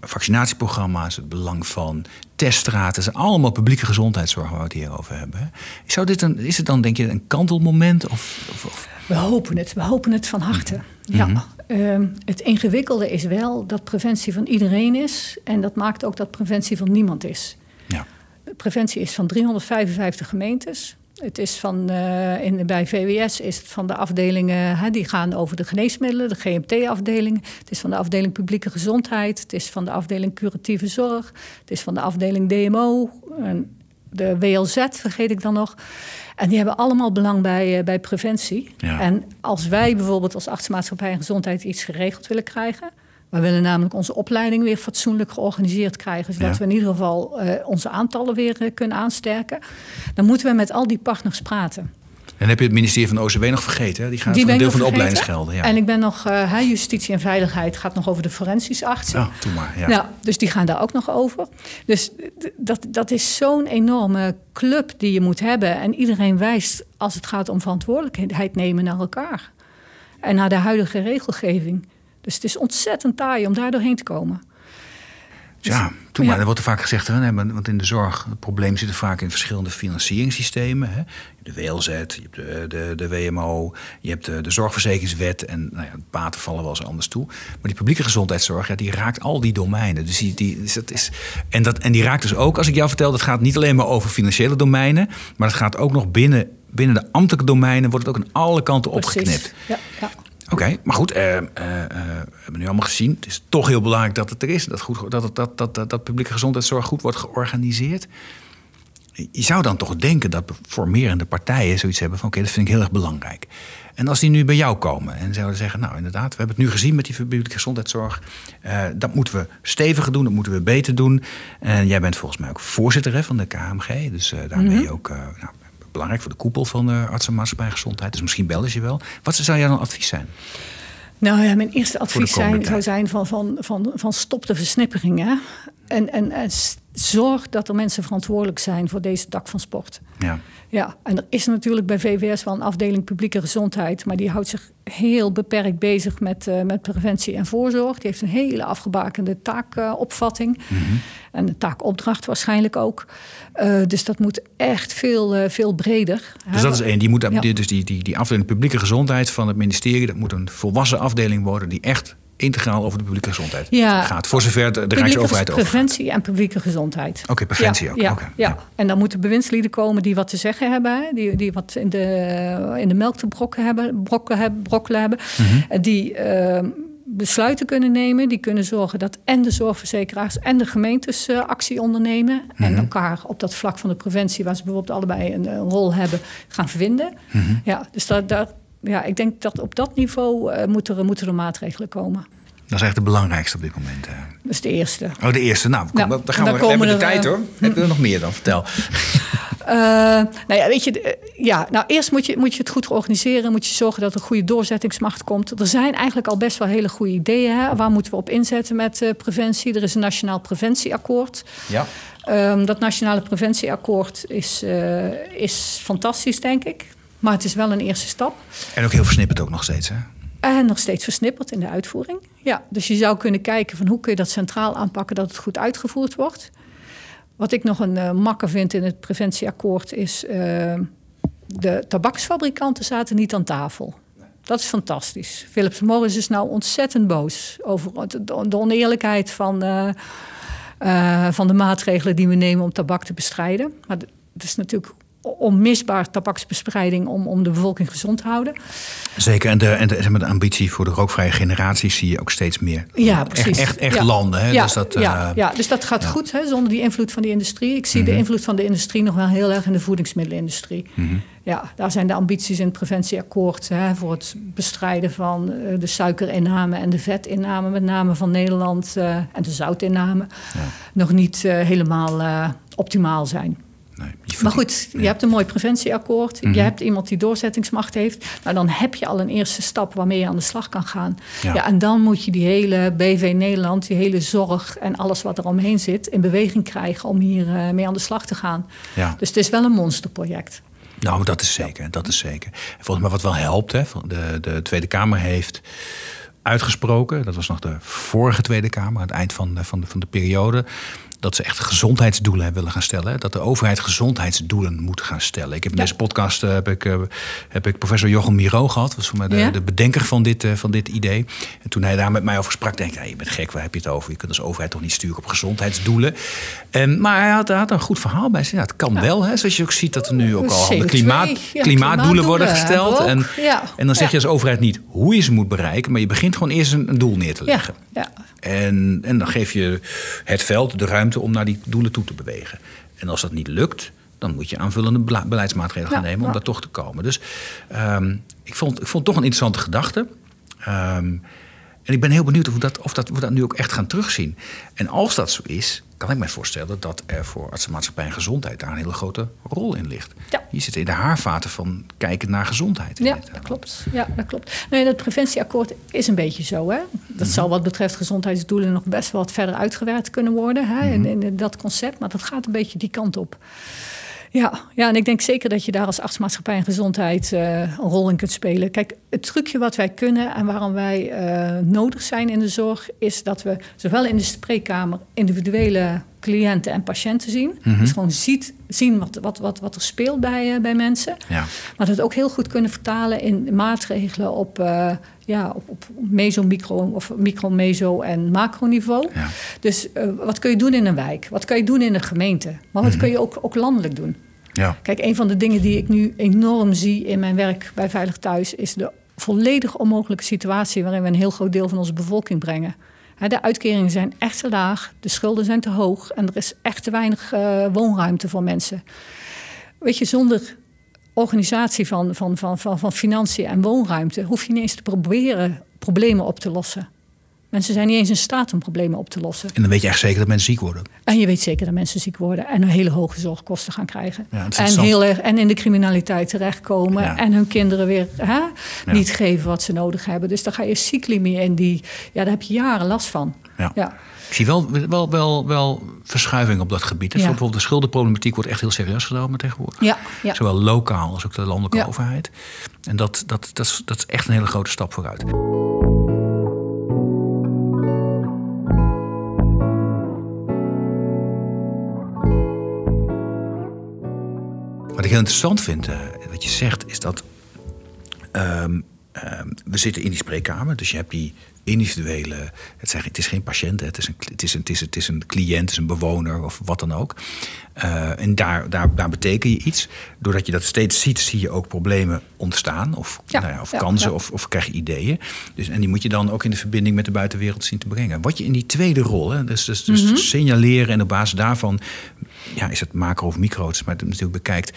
vaccinatieprogramma's, het belang van teststraten, zijn allemaal publieke gezondheidszorg waar we het hier over hebben. Zou dit een, is het dan, denk je, een kantelmoment? Of, of, We hopen het, we hopen het van harte. Mhm. Ja. Ehm, het ingewikkelde is wel dat preventie van iedereen is. En dat maakt ook dat preventie van niemand is. Ja. Preventie is van 355 gemeentes. Het is van, uh, in, bij VWS is het van de afdelingen, hè, die gaan over de geneesmiddelen, de GMT-afdeling. Het is van de afdeling publieke gezondheid. Het is van de afdeling curatieve zorg. Het is van de afdeling DMO. En de WLZ vergeet ik dan nog. En die hebben allemaal belang bij, uh, bij preventie. En als wij bijvoorbeeld als artsenmaatschappij en gezondheid iets geregeld willen krijgen we willen namelijk onze opleiding weer fatsoenlijk georganiseerd krijgen. Zodat we in ieder geval uh, onze aantallen weer uh, kunnen aansterken. Dan moeten we met al die partners praten. En heb je het ministerie van de OCW nog vergeten? Hè? Die gaat voor een deel van de opleidingsgelden. Ja. En ik ben nog, uh, justitie en veiligheid gaat nog over de forensisch artsen. Oh, doe maar. Ja. Nou, dus die gaan daar ook nog over. Dus dat, dat is zo'n enorme club die je moet hebben. En iedereen wijst als het gaat om verantwoordelijkheid nemen naar elkaar. En naar de huidige regelgeving. Dus het is ontzettend taai om daar doorheen te komen. ja, toen maar. Er wordt er vaak gezegd, hè, want in de zorg, het probleem zit er vaak in verschillende financieringssystemen. Hè. De WLZ, je hebt de, de, de WMO, je hebt de, de zorgverzekeringswet en nou ja, baten vallen wel eens anders toe. Maar die publieke gezondheidszorg, ja, die raakt al die domeinen. Dus die, die, dus dat is, en, dat, en die raakt dus ook, als ik jou vertel, dat gaat niet alleen maar over financiële domeinen, maar het gaat ook nog binnen, binnen de ambtelijke domeinen, wordt het ook aan alle kanten opgeknipt. Ja, ja. Oké, maar goed, uh, uh, we hebben nu allemaal gezien. Het is toch heel belangrijk dat het er is. Dat, goed, dat, dat, dat, dat, dat publieke gezondheidszorg goed wordt georganiseerd. Je zou dan toch denken dat formerende partijen zoiets hebben van... oké, dat vind ik heel erg belangrijk. En als die nu bij jou komen en zouden zeggen... nou, inderdaad, we hebben het nu gezien met die publieke gezondheidszorg. Uh, dat moeten we steviger doen, dat moeten we beter doen. En jij bent volgens mij ook voorzitter hè, van de KMG. Dus daarmee mm -hmm. ook... Nou, belangrijk voor de koepel van de artsenmaatschappij gezondheid. Dus misschien bellen ze je wel. Wat zou jouw advies zijn? Nou ja, mijn eerste advies zijn, zou zijn van, van, van, van stop de versnipperingen. en, en, en zorg dat er mensen verantwoordelijk zijn voor deze tak van sport. Ja. Ja, en er is natuurlijk bij VWS wel een afdeling publieke gezondheid, maar die houdt zich heel beperkt bezig met, uh, met preventie en voorzorg. Die heeft een hele afgebakende taakopvatting uh, en een taakopdracht waarschijnlijk ook. Uh, dus dat moet echt veel, veel breder. Dus dat is één. Die, moet, ja. dus die, die, die afdeling publieke gezondheid van het ministerie, dat moet een volwassen afdeling worden die echt integraal over de publieke gezondheid ja, gaat. Voor zover de, de Rijksoverheid over. Preventie en publieke gezondheid. Oké, okay, preventie ja, ook. Ja, okay, ja. en dan moeten bewindslieden komen die wat te zeggen hebben. Die, die wat in de, in de melk te brokken hebben, brokken hebben, brokkelen hebben. Mm -hmm. Die uh, besluiten kunnen nemen. Die kunnen zorgen dat en de zorgverzekeraars en de gemeentes uh, actie ondernemen. Mm -hmm. En elkaar op dat vlak van de preventie, waar ze bijvoorbeeld allebei een, een rol hebben, gaan vinden. Mm -hmm. Ja, dus dat, dat, ja, ik denk dat op dat niveau uh, moeten, er, moeten er maatregelen komen. Dat is echt het belangrijkste op dit moment. Hè. Dat is de eerste. Oh, de eerste. Nou, kom, dan gaan dan we hebben de er, tijd hoor. Heb je er nog meer dan? Vertel. Uh, <laughs> nou ja, weet je, ja, nou eerst moet je, moet je het goed organiseren. Moet je zorgen dat er goede doorzettingsmacht komt. Er zijn eigenlijk al best wel hele goede ideeën. Hè? Waar moeten we op inzetten met uh, preventie? Er is een nationaal preventieakkoord. Ja. Um, dat nationale preventieakkoord is, is fantastisch, denk ik. Maar het is wel een eerste stap. En ook heel versnipperd ook nog steeds, hè? En nog steeds versnipperd in de uitvoering. Ja, dus je zou kunnen kijken van hoe kun je dat centraal aanpakken dat het goed uitgevoerd wordt. Wat ik nog een uh, makker vind in het preventieakkoord is... Uh, de tabaksfabrikanten zaten niet aan tafel. Dat is fantastisch. Philips Morris is nou ontzettend boos over de oneerlijkheid van, uh, uh, van de maatregelen die we nemen om tabak te bestrijden. Maar het is natuurlijk onmisbaar tabaksbespreiding om, om de bevolking gezond te houden. Zeker, en de, en de, zeg maar, de ambitie voor de rookvrije generatie zie je ook steeds meer. Ja, precies. Echt, echt, echt ja. landen. Hè? Ja, dus dat, ja, uh, ja, dus dat gaat ja. goed hè, zonder die invloed van die industrie. Ik zie Mhm. de invloed van de industrie nog wel heel erg in de voedingsmiddelenindustrie. Mhm. Ja, daar zijn de ambities in het preventieakkoord hè, voor het bestrijden van uh, de suikerinname en de vetinname, met name van Nederland uh, en de zoutinname, Ja. nog niet helemaal optimaal zijn. Nee, Maar goed, je ja. hebt een mooi preventieakkoord. Mhm. Je hebt iemand die doorzettingsmacht heeft. Nou, dan heb je al een eerste stap waarmee je aan de slag kan gaan. Ja. Ja. en dan moet je die hele BV Nederland, die hele zorg en alles wat er omheen zit, in beweging krijgen om hier uh, mee aan de slag te gaan. Ja. Dus het is wel een monsterproject. Nou, dat is zeker. Dat is zeker. En Volgens mij wat wel helpt, hè, de, de Tweede Kamer heeft uitgesproken, dat was nog de vorige Tweede Kamer, aan het eind van de, van de, van de periode, dat ze echt gezondheidsdoelen willen gaan stellen. Dat de overheid gezondheidsdoelen moet gaan stellen. Ik heb in Ja. deze podcast eh, heb ik, eh, heb ik professor Jochem Miro gehad. Dat was voor mij de, Ja. de bedenker van dit, eh, van dit idee. En toen hij daar met mij over sprak, denk ik, je bent gek, waar heb je het over? Je kunt als overheid toch niet sturen op gezondheidsdoelen. En, maar hij had, hij had een goed verhaal bij zich. Ja, het kan wel, hè, zoals je ook ziet dat er nu ook al CO2, klimaat, klimaatdoelen worden gesteld. En, en dan zeg je als overheid niet hoe je ze moet bereiken, maar je begint gewoon eerst een, een doel neer te leggen. ja. En, en dan geef je het veld, de ruimte om naar die doelen toe te bewegen. En als dat niet lukt, dan moet je aanvullende beleidsmaatregelen gaan Ja, nemen om ja. daar toch te komen. Dus ehm, ik, vond, ik vond het toch een interessante gedachte. Ehm, en ik ben heel benieuwd of, dat, of dat, we dat nu ook echt gaan terugzien. En als dat zo is, kan ik me voorstellen dat er voor artsenmaatschappij en gezondheid daar een hele grote rol in ligt. Ja. Je zit in de haarvaten van kijken naar gezondheid. Ja, eh, dat klopt. Ja, dat klopt. Nee, dat preventieakkoord is een beetje zo. Hè? Dat zal wat betreft gezondheidsdoelen nog best wel wat verder uitgewerkt kunnen worden. Hè? in, in dat concept, maar dat gaat een beetje die kant op. Ja, ja, en ik denk zeker dat je daar als artsmaatschappij en gezondheid eh, een rol in kunt spelen. Kijk, het trucje wat wij kunnen en waarom wij eh, nodig zijn in de zorg, is dat we zowel in de spreekkamer individuele cliënten en patiënten zien. Dus gewoon ziet, zien wat, wat, wat, wat er speelt bij, eh, bij mensen. Ja. Maar dat ook heel goed kunnen vertalen in maatregelen op, uh, ja, op, op meso, micro, of micro, meso en macroniveau. Ja. Dus uh, wat kun je doen in een wijk? Wat kun je doen in een gemeente? Maar wat mm-hmm. kun je ook, ook landelijk doen? Ja. Kijk, een van de dingen die ik nu enorm zie in mijn werk bij Veilig Thuis is de volledig onmogelijke situatie waarin we een heel groot deel van onze bevolking brengen. De uitkeringen zijn echt te laag, de schulden zijn te hoog en er is echt te weinig uh, woonruimte voor mensen. Weet je, zonder organisatie van, van, van, van, van financiën en woonruimte hoef je niet eens te proberen problemen op te lossen. Mensen zijn niet eens in staat om problemen op te lossen. En dan weet je echt zeker dat mensen ziek worden. En je weet zeker dat mensen ziek worden en een hele hoge zorgkosten gaan krijgen. Ja, en, heel erg, en in de criminaliteit terechtkomen. Ja. En hun kinderen weer hè, Ja. niet geven wat ze nodig hebben. Dus dan ga je cycli meer in die. Ja, daar heb je jaren last van. Ja. Ik zie wel, wel, wel, wel verschuiving op dat gebied. Dus Ja. Bijvoorbeeld de schuldenproblematiek wordt echt heel serieus genomen tegenwoordig. Ja, ja. Zowel lokaal als ook de landelijke Ja. overheid. En dat, dat, dat, is, dat is echt een hele grote stap vooruit. Ik heel interessant vind, eh, wat je zegt, is dat ehm, ehm, we zitten in die spreekkamer. Dus je hebt die individuele. Het, zijn, het is geen patiënt, het is, een, het, is een, het, is, het is een cliënt, het is een bewoner of wat dan ook. Eh, en daar, daar, daar beteken je iets. Doordat je dat steeds ziet, zie je ook problemen ontstaan. Of, Ja, nou ja, of ja, kansen. Of, of krijg je ideeën. Dus, en die moet je dan ook in de verbinding met de buitenwereld zien te brengen. Wat je in die tweede rol, hè, dus, dus, dus Mhm. signaleren en op basis daarvan, ja, is het macro of micro's, maar het natuurlijk bekijkt,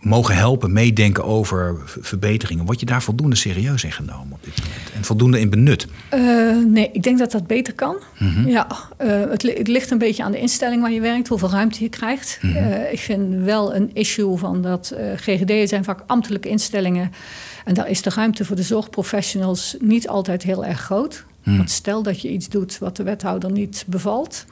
mogen helpen, meedenken over verbeteringen. Word je daar voldoende serieus in genomen op dit moment? En voldoende in benut? Eh, nee, ik denk dat dat beter kan. Mhm. Ja, eh, het, li- het ligt een beetje aan de instelling waar je werkt, hoeveel ruimte je krijgt. Mhm. Eh, ik vind wel een issue van dat GGD'en zijn vaak ambtelijke instellingen. En daar is de ruimte voor de zorgprofessionals niet altijd heel erg groot. Mhm. Want stel dat je iets doet wat de wethouder niet bevalt.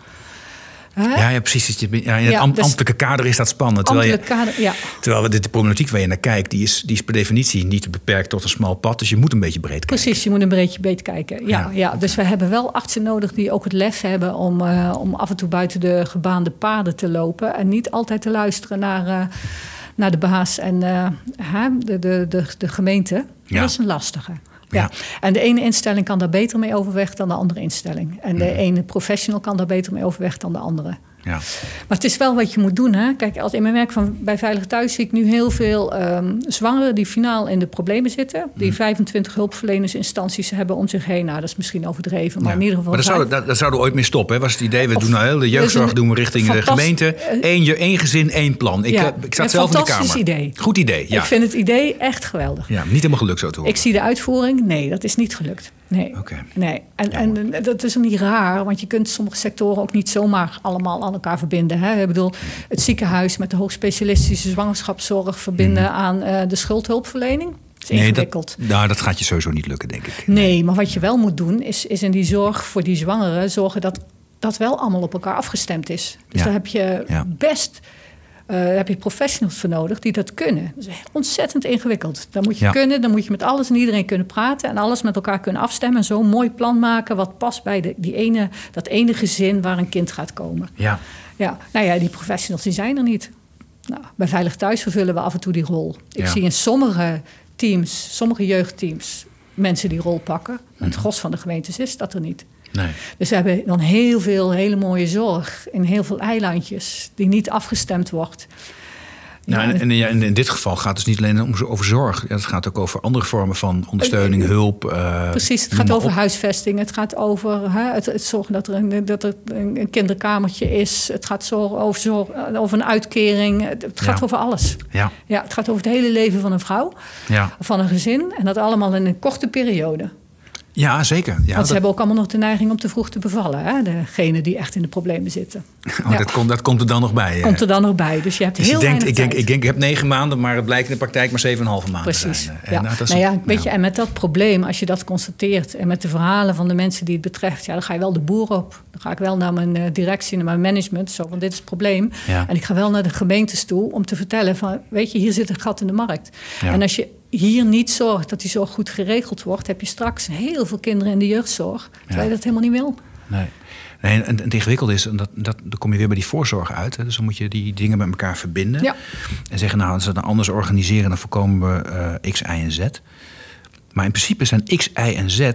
Ja, ja precies. Ja, in het Ja, dus- ambtelijke kader is dat spannend. Terwijl, je, kader, ja. terwijl we de, de problematiek waar je naar kijkt, die is, die is per definitie niet beperkt tot een smal pad. Dus je moet een beetje breed kijken. Precies, je moet een beetje beet kijken. Ja, Ja, Dus we hebben wel artsen nodig die ook het lef hebben om, eh, om af en toe buiten de gebaande paden te lopen. En niet altijd te luisteren naar, eh, naar de baas en eh, hè, de, de, de, de gemeente. Dat is een lastige. Ja. En de ene instelling kan daar beter mee overweg dan de andere instelling. En de ene professional kan daar beter mee overweg dan de andere. Ja. Maar het is wel wat je moet doen. Hè? Kijk, als in mijn werk van, bij Veilig Thuis zie ik nu heel veel ehm, zwangeren die finaal in de problemen zitten. Die Mhm. 25 hulpverlenersinstanties hebben om zich heen. Nou, dat is misschien overdreven, maar Ja. in ieder geval. Maar daar zouden, daar, daar zouden we ooit mee stoppen. Hè? Was het idee, we Of- doen nou heel de jeugdzorg een doen we richting de gemeente. Eén, je- één gezin, één plan. Ik, Ja, eh, ik zat zelf in de fantastisch kamer. idee. Goed idee, ja. Ik vind het idee echt geweldig. ja. Niet helemaal gelukt zo te horen. Ik zie de uitvoering. Nee, dat is niet gelukt. Nee. Nee. En, en dat is niet raar, want je kunt sommige sectoren ook niet zomaar allemaal aan elkaar verbinden. Hè? Ik bedoel, het ziekenhuis met de hoogspecialistische zwangerschapszorg verbinden aan eh, de schuldhulpverlening. Is Mhm. nee, ingewikkeld. dat, nou, dat gaat je sowieso niet lukken, denk ik. Nee, maar wat je wel moet doen, is, is in die zorg voor die zwangeren zorgen dat dat wel allemaal op elkaar afgestemd is. Dus Ja. daar heb je Ja. best. Eh, daar heb je professionals voor nodig die dat kunnen. Dat is ontzettend ingewikkeld. Dan moet je Ja. kunnen, dan moet je met alles en iedereen kunnen praten en alles met elkaar kunnen afstemmen. En zo'n mooi plan maken wat past bij de, die ene, dat ene gezin waar een kind gaat komen. Ja. Ja, nou ja, die professionals die zijn er niet. Nou, bij Veilig Thuis vervullen we af en toe die rol. Ik Ja. zie in sommige teams, sommige jeugdteams, mensen die rol pakken. Maar het gros van de gemeentes is dat er niet. Nee. Dus we hebben dan heel veel hele mooie zorg in heel veel eilandjes die niet afgestemd wordt. Nou, en, en ja, in, dit geval gaat het dus niet alleen om, over zorg. Ja, het gaat ook over andere vormen van ondersteuning, hulp. eh, Precies, het gaat over op. huisvesting. Het gaat over hè, het, het zorgen dat er, een, dat er een een kinderkamertje is. Het gaat zorgen over, zorg, over een uitkering. Het, het gaat Ja. over alles. Ja, Ja, het gaat over het hele leven van een vrouw, ja. van een gezin. En dat allemaal in een korte periode. Ja zeker. Ja, Want dat, ze hebben ook allemaal nog de neiging om te vroeg te bevallen. Hè? Degene die echt in de problemen zitten. oh, ja. dat, komt, dat komt er dan nog bij. Komt er dan nog bij. Dus je hebt Dus heel je denkt, weinig ik, denk, ik denk, ik heb negen maanden, maar het blijkt in de praktijk maar 7,5 maanden Precies. zijn. Eh, Ja. en, nou, dat is- nou ja, weet je, ja. en met dat probleem, als je dat constateert en met de verhalen van de mensen die het betreft, ja, dan ga je wel de boer op. Dan ga ik wel naar mijn eh, directie, naar mijn management, zo van dit is het probleem. Ja. En ik ga wel naar de gemeentes toe om te vertellen van, weet je, hier zit een gat in de markt. En als je hier niet zorgt dat die zorg goed geregeld wordt, heb je straks heel veel kinderen in de jeugdzorg, terwijl je dat helemaal niet wil. Nee. Nee, en, het ingewikkelde is, en dat, dat, dan kom je weer bij die voorzorg uit. Hè. Dus dan moet je die dingen met elkaar verbinden. Ja. En zeggen, nou, als we het dan anders organiseren, dan voorkomen we eh, X, Y en Z. Maar in principe zijn X, Y en Z,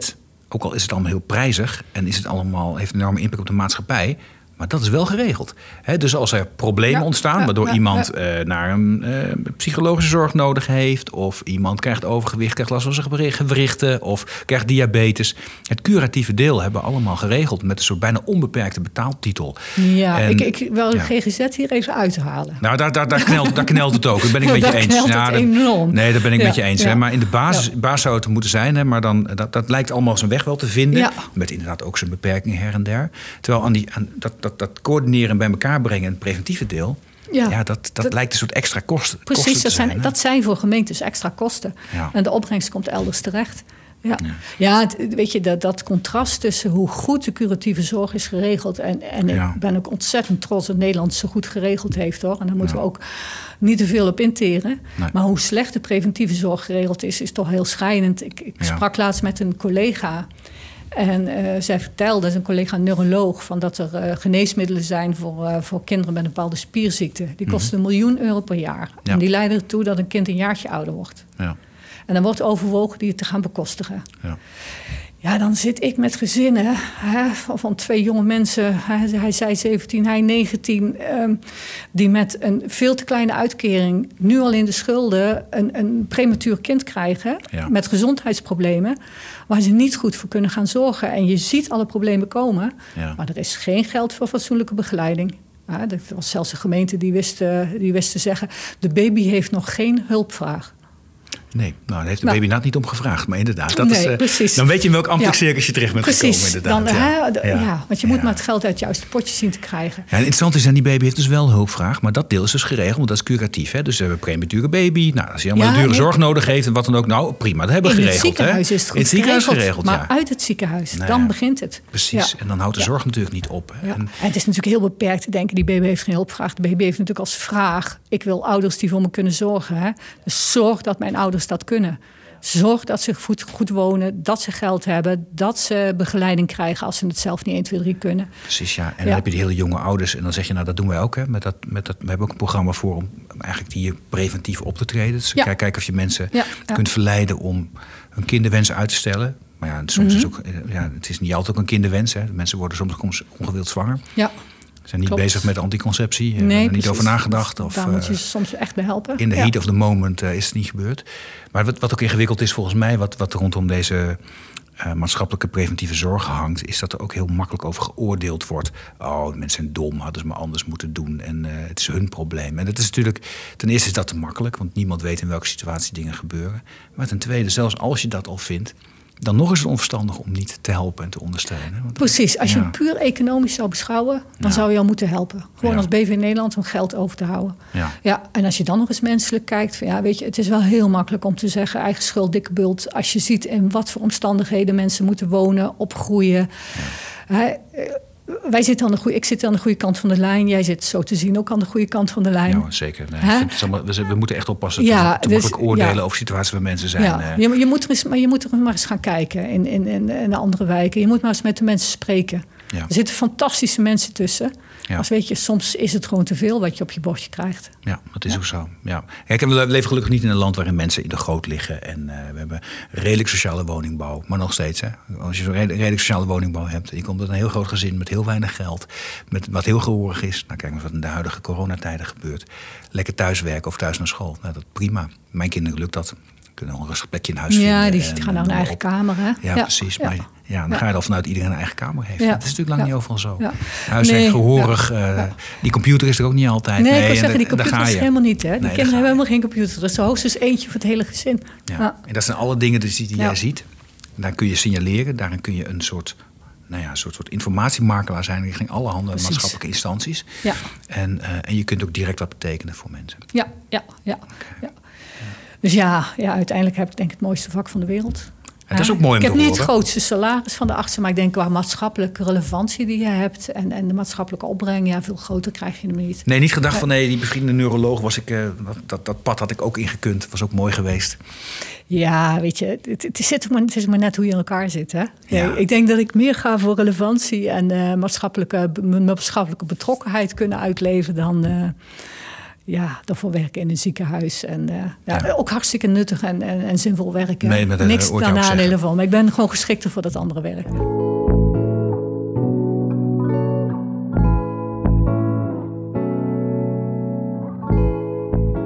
ook al is het allemaal heel prijzig en is het allemaal, heeft een enorme impact op de maatschappij. Maar dat is wel geregeld. Dus als er problemen Ja, ontstaan, ja, waardoor ja, iemand ja. eh, naar een eh, psychologische zorg nodig heeft, of iemand krijgt overgewicht, krijgt last van zijn gewri- gewrichten, of krijgt diabetes. Het curatieve deel hebben we allemaal geregeld met een soort bijna onbeperkte betaaltitel. Ja, En- ik, ik wil de ja. GGZ hier even uithalen. Nou, daar, daar, daar, knelt, daar knelt het ook. Dat ben ik <laughs> met je eens. dat- enorm. Nee, daar ben ik Ja, met je eens. ja. Hè. Maar in de basis, basis zou het moeten zijn. Hè, maar dan, dat, dat lijkt allemaal zijn weg wel te vinden. Ja. Met inderdaad ook zijn beperkingen her en der. Terwijl aan die, aan dat, dat, dat coördineren en bij elkaar brengen, en het preventieve deel... Ja, Ja. dat, dat, Dat- lijkt een soort extra kosten. Precies, kosten dat zijn, hè. dat zijn voor gemeentes extra kosten. Ja. En de opbrengst komt elders terecht. Ja, ja. het- weet je, dat, dat contrast tussen hoe goed de curatieve zorg is geregeld. En, en Ja. ik ben ook ontzettend trots dat Nederland zo goed geregeld heeft hoor. En daar moeten we ook niet te veel op interen. Nee. Maar hoe slecht de preventieve zorg geregeld is, is toch heel schrijnend. Ik, ik sprak laatst met een collega. En eh, zij vertelde, een collega neuroloog, van dat er eh, geneesmiddelen zijn voor, eh, voor kinderen met een bepaalde spierziekte. Die kosten een miljoen euro per jaar. Mhm. Ja. En die leiden ertoe dat een kind een jaartje ouder wordt. Ja. En dan wordt overwogen die te gaan bekostigen. Ja. Ja, dan zit ik met gezinnen hè, van, twee jonge mensen. Hij, hij zei 17, hij 19. ehm, die met een veel te kleine uitkering nu al in de schulden een, een prematuur kind krijgen. Ja. Met gezondheidsproblemen. Waar ze niet goed voor kunnen gaan zorgen. En je ziet alle problemen komen. Ja. Maar er is geen geld voor fatsoenlijke begeleiding. Ja, er was zelfs een gemeente die wist, eh, die wist te zeggen... de baby heeft nog geen hulpvraag. Nee, nou, daar heeft de Nou. baby inderdaad niet om gevraagd. Maar inderdaad, dat Nee, is, eh, dan weet je in welk ambtelijk Ja. circus je terecht bent Precies, gekomen. dan, Inderdaad. d- ja. want je moet Ja. maar het geld uit het juiste potje zien te krijgen. Ja, en interessant is, en die baby heeft dus wel hulpvraag, maar dat deel is dus geregeld, want dat is curatief. Hè? Dus we hebben een premature baby. Nou, als hij helemaal Ja, een dure nee. zorg nodig heeft en wat dan ook, nou prima, dat hebben we in geregeld. het ziekenhuis hè? is het goed In het ziekenhuis geregeld, maar ja. uit het ziekenhuis, Nou dan ja, begint het. Precies, Ja. en dan houdt de Ja. zorg natuurlijk niet op. Hè? Ja. En, En het is natuurlijk heel beperkt te denken, die baby heeft geen hulpvraag. De baby heeft natuurlijk als vraag, ik wil ouders die voor me kunnen zorgen. Hè? Dus zorg dat mijn ouders dat kunnen. Zorg dat ze goed, goed wonen, dat ze geld hebben, dat ze begeleiding krijgen als ze het zelf niet 1, 2, 3 kunnen. precies, ja. En dan Ja. heb je die hele jonge ouders en dan zeg je, nou dat doen wij ook. Hè? Met dat, met dat, we hebben ook een programma voor om eigenlijk hier preventief op te treden. Dus Ja. kijk, kijk of je mensen Ja, kunt verleiden om hun kinderwens uit te stellen. Maar ja, soms Mhm. is ook, eh, ja, het is niet altijd ook een kinderwens. Hè. Mensen worden soms ongewild zwanger. Ja, zijn niet Klopt. bezig met anticonceptie. hebben nee, er niet over nagedacht. Of, Daar moet je eh, soms echt bij helpen. in de Ja. heat of the moment eh, is het niet gebeurd. Maar wat, wat ook ingewikkeld is volgens mij, wat, wat rondom deze eh, maatschappelijke preventieve zorg hangt, is dat er ook heel makkelijk over geoordeeld wordt. Oh, mensen zijn dom, hadden ze maar anders moeten doen. En eh, het is hun probleem. En dat is natuurlijk, ten eerste is dat te makkelijk, want niemand weet in welke situatie dingen gebeuren. Maar ten tweede, zelfs als je dat al vindt, dan nog is het onverstandig om niet te helpen en te ondersteunen. Want- Precies, als je Ja. hem puur economisch zou beschouwen, dan Ja. zou je al moeten helpen. Gewoon Ja. als BV Nederland om geld over te houden. Ja. Ja, en als je dan nog eens menselijk kijkt, van, ja, weet je, het is wel heel makkelijk om te zeggen eigen schuld, dikke bult. Als je ziet in wat voor omstandigheden mensen moeten wonen, opgroeien. Hè, wij zitten aan de goede, ik zit aan de goede kant van de lijn. Jij zit zo te zien ook aan de goede kant van de lijn. Ja, zeker. Nee, allemaal- we, we moeten echt oppassen Ja, te, te dus- oordelen ja. over situaties waar mensen zijn. Ja, eh, je, je, moet er eens, maar je moet er maar eens gaan kijken in, in, in, in de andere wijken. Je moet maar eens met de mensen spreken. Ja. Er zitten fantastische mensen tussen. Ja. Als weet je, soms is het gewoon te veel wat je op je bordje krijgt. Ja, dat is ook zo. Ja. Kijk, we leven gelukkig niet in een land waarin mensen in de goot liggen. En eh, we hebben redelijk sociale woningbouw. Maar nog steeds, hè. Als je zo'n red- redelijk sociale woningbouw hebt... en je komt uit een heel groot gezin met heel weinig geld... Met, wat heel gehoorig is... Nou, kijk maar wat in de huidige coronatijden gebeurt. Lekker thuiswerken of thuis naar school. Nou, dat prima. Mijn kinderen lukt dat. Kunnen een rustig plekje in huis vinden. Ja, die gaan naar een eigen op. kamer. Hè? Ja, precies. Maar ja, dan ga je al vanuit dat iedereen een eigen kamer heeft. Dat is natuurlijk lang niet overal zo. Huiswerk, Nee, gehoorig. ja. eh. Die computer is er ook niet altijd. Nee, ik wil en zeggen, die computer is helemaal niet. Hè? Die Nee, kinderen hebben helemaal geen computer. Er is hoogstens eentje voor het hele gezin. Ja. En dat zijn alle dingen dus die, jij ziet. Daar kun je signaleren. Daarin kun je een soort, nou ja, een soort, soort informatiemakelaar zijn richting alle handen Precies. maatschappelijke instanties. Ja. En, eh, en je kunt ook direct wat betekenen voor mensen. Ja, ja, ja. ja. Dus ja, ja, uiteindelijk heb ik denk ik het mooiste vak van de wereld. En dat is ook mooi om Ik te heb niet het grootste salaris van de artsen, maar ik denk qua maatschappelijke relevantie die je hebt en, en de maatschappelijke opbreng, ja, veel groter krijg je hem niet. Nee, niet gedacht van nee, die bevriende neuroloog was ik. eh, dat, dat, pad had ik ook ingekund. Was ook mooi geweest. Ja, weet je, het, het, is, het, maar, het is maar net hoe je in elkaar zit. Hè? Ja. Ik denk dat ik meer ga voor relevantie en eh, maatschappelijke, maatschappelijke betrokkenheid kunnen uitleven dan, eh, ja, dan voor werken in een ziekenhuis. En, eh, ja, Ja. Ook hartstikke nuttig en, en, en zinvol werken. Nee, maar dat Niks daar nadelen van. Maar ik ben gewoon geschikter voor dat andere werk.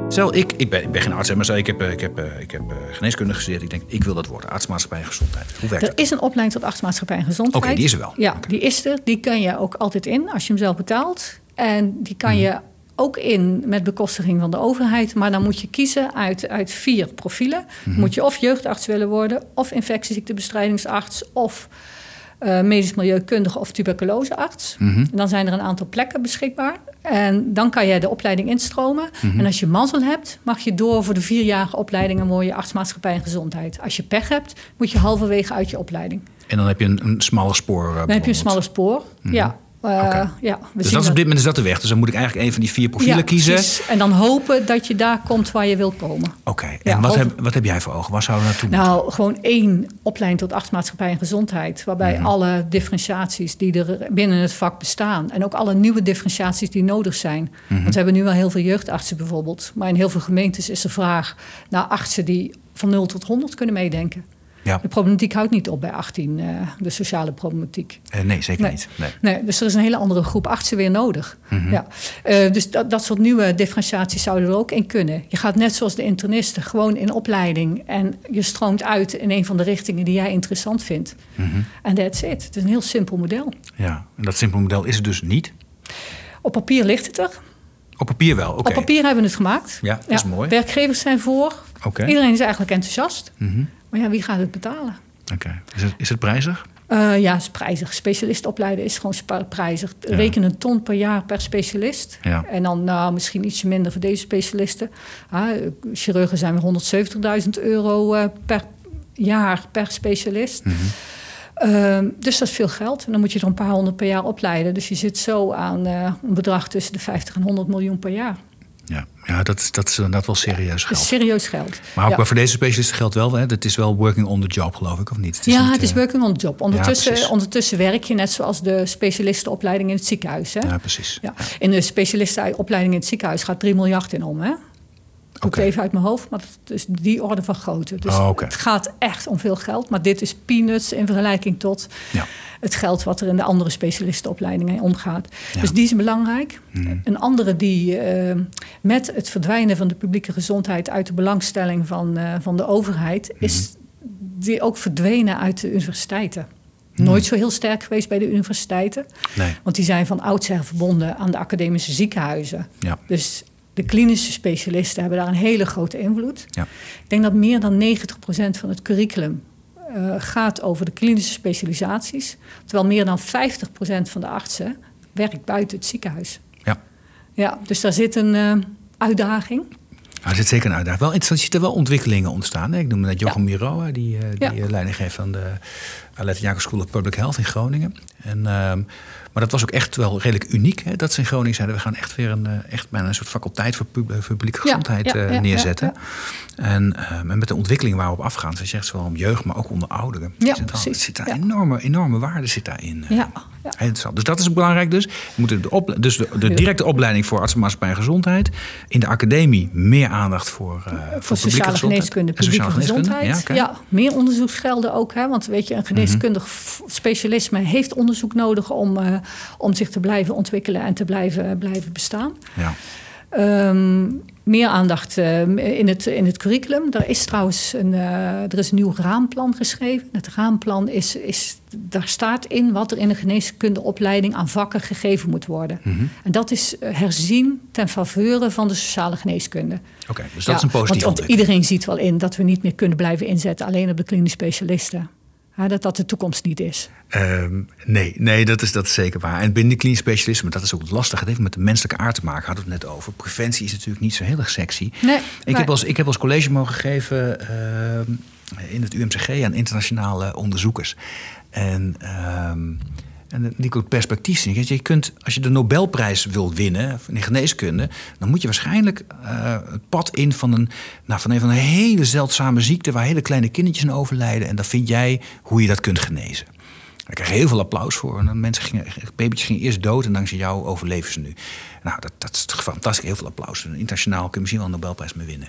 Stel, ik, ik, ben, ik ben geen arts, maar ik heb, eh, ik heb, eh, ik heb eh, geneeskunde gestudeerd. Ik denk, ik wil dat worden. Artsmaatschappij en gezondheid. Hoe werkt Er dat? is een opleiding tot artsmaatschappij en gezondheid. Oké, die is er wel. Ja, die is er. Die kan je ook altijd in als je hem zelf betaalt. En die kan Mhm. je ook in met bekostiging van de overheid. Maar dan moet je kiezen uit, uit vier profielen. Mhm. Moet je of jeugdarts willen worden, of infectieziektenbestrijdingsarts, of uh, medisch milieukundige of tuberculosearts. Mhm. En dan zijn er een aantal plekken beschikbaar. En dan kan je de opleiding instromen. Mhm. En als je mazzel hebt, mag je door voor de vierjarige opleiding en mooie artsmaatschappij en gezondheid. Als je pech hebt, moet je halverwege uit je opleiding. En dan heb je een, een smalle spoor. uh, Dan heb je een smalle spoor. Ja. Oké. ja, we Dus dat is op dit moment is dat de weg. Dus dan moet ik eigenlijk een van die vier profielen ja, kiezen. precies. En dan hopen dat je daar komt waar je wilt komen. Oké, en wat, heb, wat heb jij voor ogen? Waar zouden we naartoe moeten? Nou, gewoon één opleiding tot artsmaatschappij en gezondheid. Waarbij Mhm. alle differentiaties die er binnen het vak bestaan. En ook alle nieuwe differentiaties die nodig zijn. Mhm. Want we hebben nu wel heel veel jeugdartsen bijvoorbeeld. Maar in heel veel gemeentes is de vraag naar artsen die van 0 tot 100 kunnen meedenken. Ja, De problematiek houdt niet op bij 18, eh, de sociale problematiek. Eh, nee, zeker Nee. niet. Nee. Nee, dus er is een hele andere groep artsen weer nodig. Mhm. Ja. Eh, dus dat, dat soort nieuwe differentiaties zouden er ook in kunnen. Je gaat net zoals de internisten gewoon in opleiding en je stroomt uit in een van de richtingen die jij interessant vindt. Mhm. En that's it. Het is een heel simpel model. Ja, en dat simpele model is het dus niet. Op papier ligt het er. Op papier wel, oké. Op papier hebben we het gemaakt. Ja, dat is mooi. Werkgevers zijn voor. Oké. Iedereen is eigenlijk enthousiast. Mhm. Maar ja, wie gaat het betalen? Oké. Is, het, is het prijzig? Eh, ja, is prijzig. Specialist opleiden is gewoon prijzig. Ja. Reken een ton per jaar per specialist. Ja. En dan nou, misschien ietsje minder voor deze specialisten. Eh, chirurgen zijn weer 170.000 euro eh, per jaar per specialist. Ehm, dus dat is veel geld. En dan moet je er een paar honderd per jaar opleiden. Dus je zit zo aan eh, een bedrag tussen de 50 en 100 miljoen per jaar. Ja, ja dat, is- dat is inderdaad wel serieus Dat geld. serieus geld. Maar ook Ja. voor deze specialisten geldt wel, hè, het is wel working on the job, geloof ik, of niet? Het is ja, niet, het is eh, working on the job. Ondertussen, ondertussen werk je net zoals de specialistenopleiding in het ziekenhuis. Hè? Ja, precies. Ja. In de specialistenopleiding in het ziekenhuis gaat 3 miljard in om. Hè? Oké. het even uit mijn hoofd, maar het is die orde van grootte. Dus Oh, het gaat echt om veel geld. Maar dit is peanuts in vergelijking tot Ja. Het geld wat er in de andere specialistenopleidingen omgaat. Ja. Dus die is belangrijk. Mhm. Een andere die eh, met het verdwijnen van de publieke gezondheid uit de belangstelling van, eh, van de overheid, Mhm. is die ook verdwenen uit de universiteiten. Mhm. Nooit zo heel sterk geweest bij de universiteiten. Nee, Want die zijn van oudsher verbonden aan de academische ziekenhuizen. ja. Dus de klinische specialisten hebben daar een hele grote invloed. Ja. Ik denk dat meer dan 90% van het curriculum eh, gaat over de klinische specialisaties. Terwijl meer dan 50% van de artsen werkt buiten het ziekenhuis. Ja. Ja, dus daar zit een eh, uitdaging. Nou, er zit zeker een uitdaging. Wel er wel ontwikkelingen ontstaan. Hè? Ik noem net Jochem Miro, hè, die, eh, die Ja. eh, leiding geeft aan de Alette Jacob School of Public Health in Groningen. En, ehm, maar dat was ook echt wel redelijk uniek. Hè? Dat ze in Groningen zeiden, we gaan echt weer een, eh, echt bijna een soort faculteit voor, pub- voor publieke gezondheid ja, eh, ja, ja, neerzetten. En, ehm, en met de ontwikkeling waar we op afgaan, ze zegt zowel om jeugd, maar ook onder ouderen. Ja, zit precies. zit daar enorme, enorme waarde zit daarin. eh. Ja, interessant. Dus dat is belangrijk dus. We moeten de, dus de, de directe opleiding voor artsenmaatschappij en gezondheid. In de academie meer aandacht voor, eh, sociale gezondheid. geneeskunde, En sociale publieke geneeskunde. gezondheid. Ja, meer onderzoeksgelden ook. Hè? Want weet je, een geneeskundig specialisme heeft onderzoek nodig om, eh, om zich te blijven ontwikkelen en te blijven, blijven bestaan. Ja. Ehm, meer aandacht eh, in, het, in het curriculum. Er is trouwens een, eh, er is een nieuw raamplan geschreven. Het raamplan is, is, daar staat in wat er in de geneeskundeopleiding aan vakken gegeven moet worden. Mhm. En dat is herzien ten faveur van de sociale geneeskunde. Oké, dus dat is een positieve want, want iedereen ziet wel in dat we niet meer kunnen blijven inzetten alleen op de klinisch specialisten. Ja, dat dat de toekomst niet is. Ehm, nee, nee dat, is, dat is zeker waar. En binnen de klinisch specialisme, dat is ook het lastige. Het heeft met de menselijke aard te maken. Hadden we het net over. Preventie is natuurlijk niet zo heel erg sexy. Nee, Ik heb, als, ik heb als college mogen geven ehm, in het UMCG aan internationale onderzoekers. En, ehm, en die ook perspectief zien. Je kunt, als je de Nobelprijs wil winnen in geneeskunde, dan moet je waarschijnlijk eh, het pad in van een, nou, van een van een hele zeldzame ziekte waar hele kleine kindertjes aan overlijden. En dan vind jij hoe je dat kunt genezen. Daar je heel veel applaus voor. En dan mensen gingen, babytjes gingen eerst dood en dankzij jou overleven ze nu. Nou, dat, dat is fantastisch. Heel veel applaus. Internationaal kun je misschien wel een Nobelprijs mee winnen.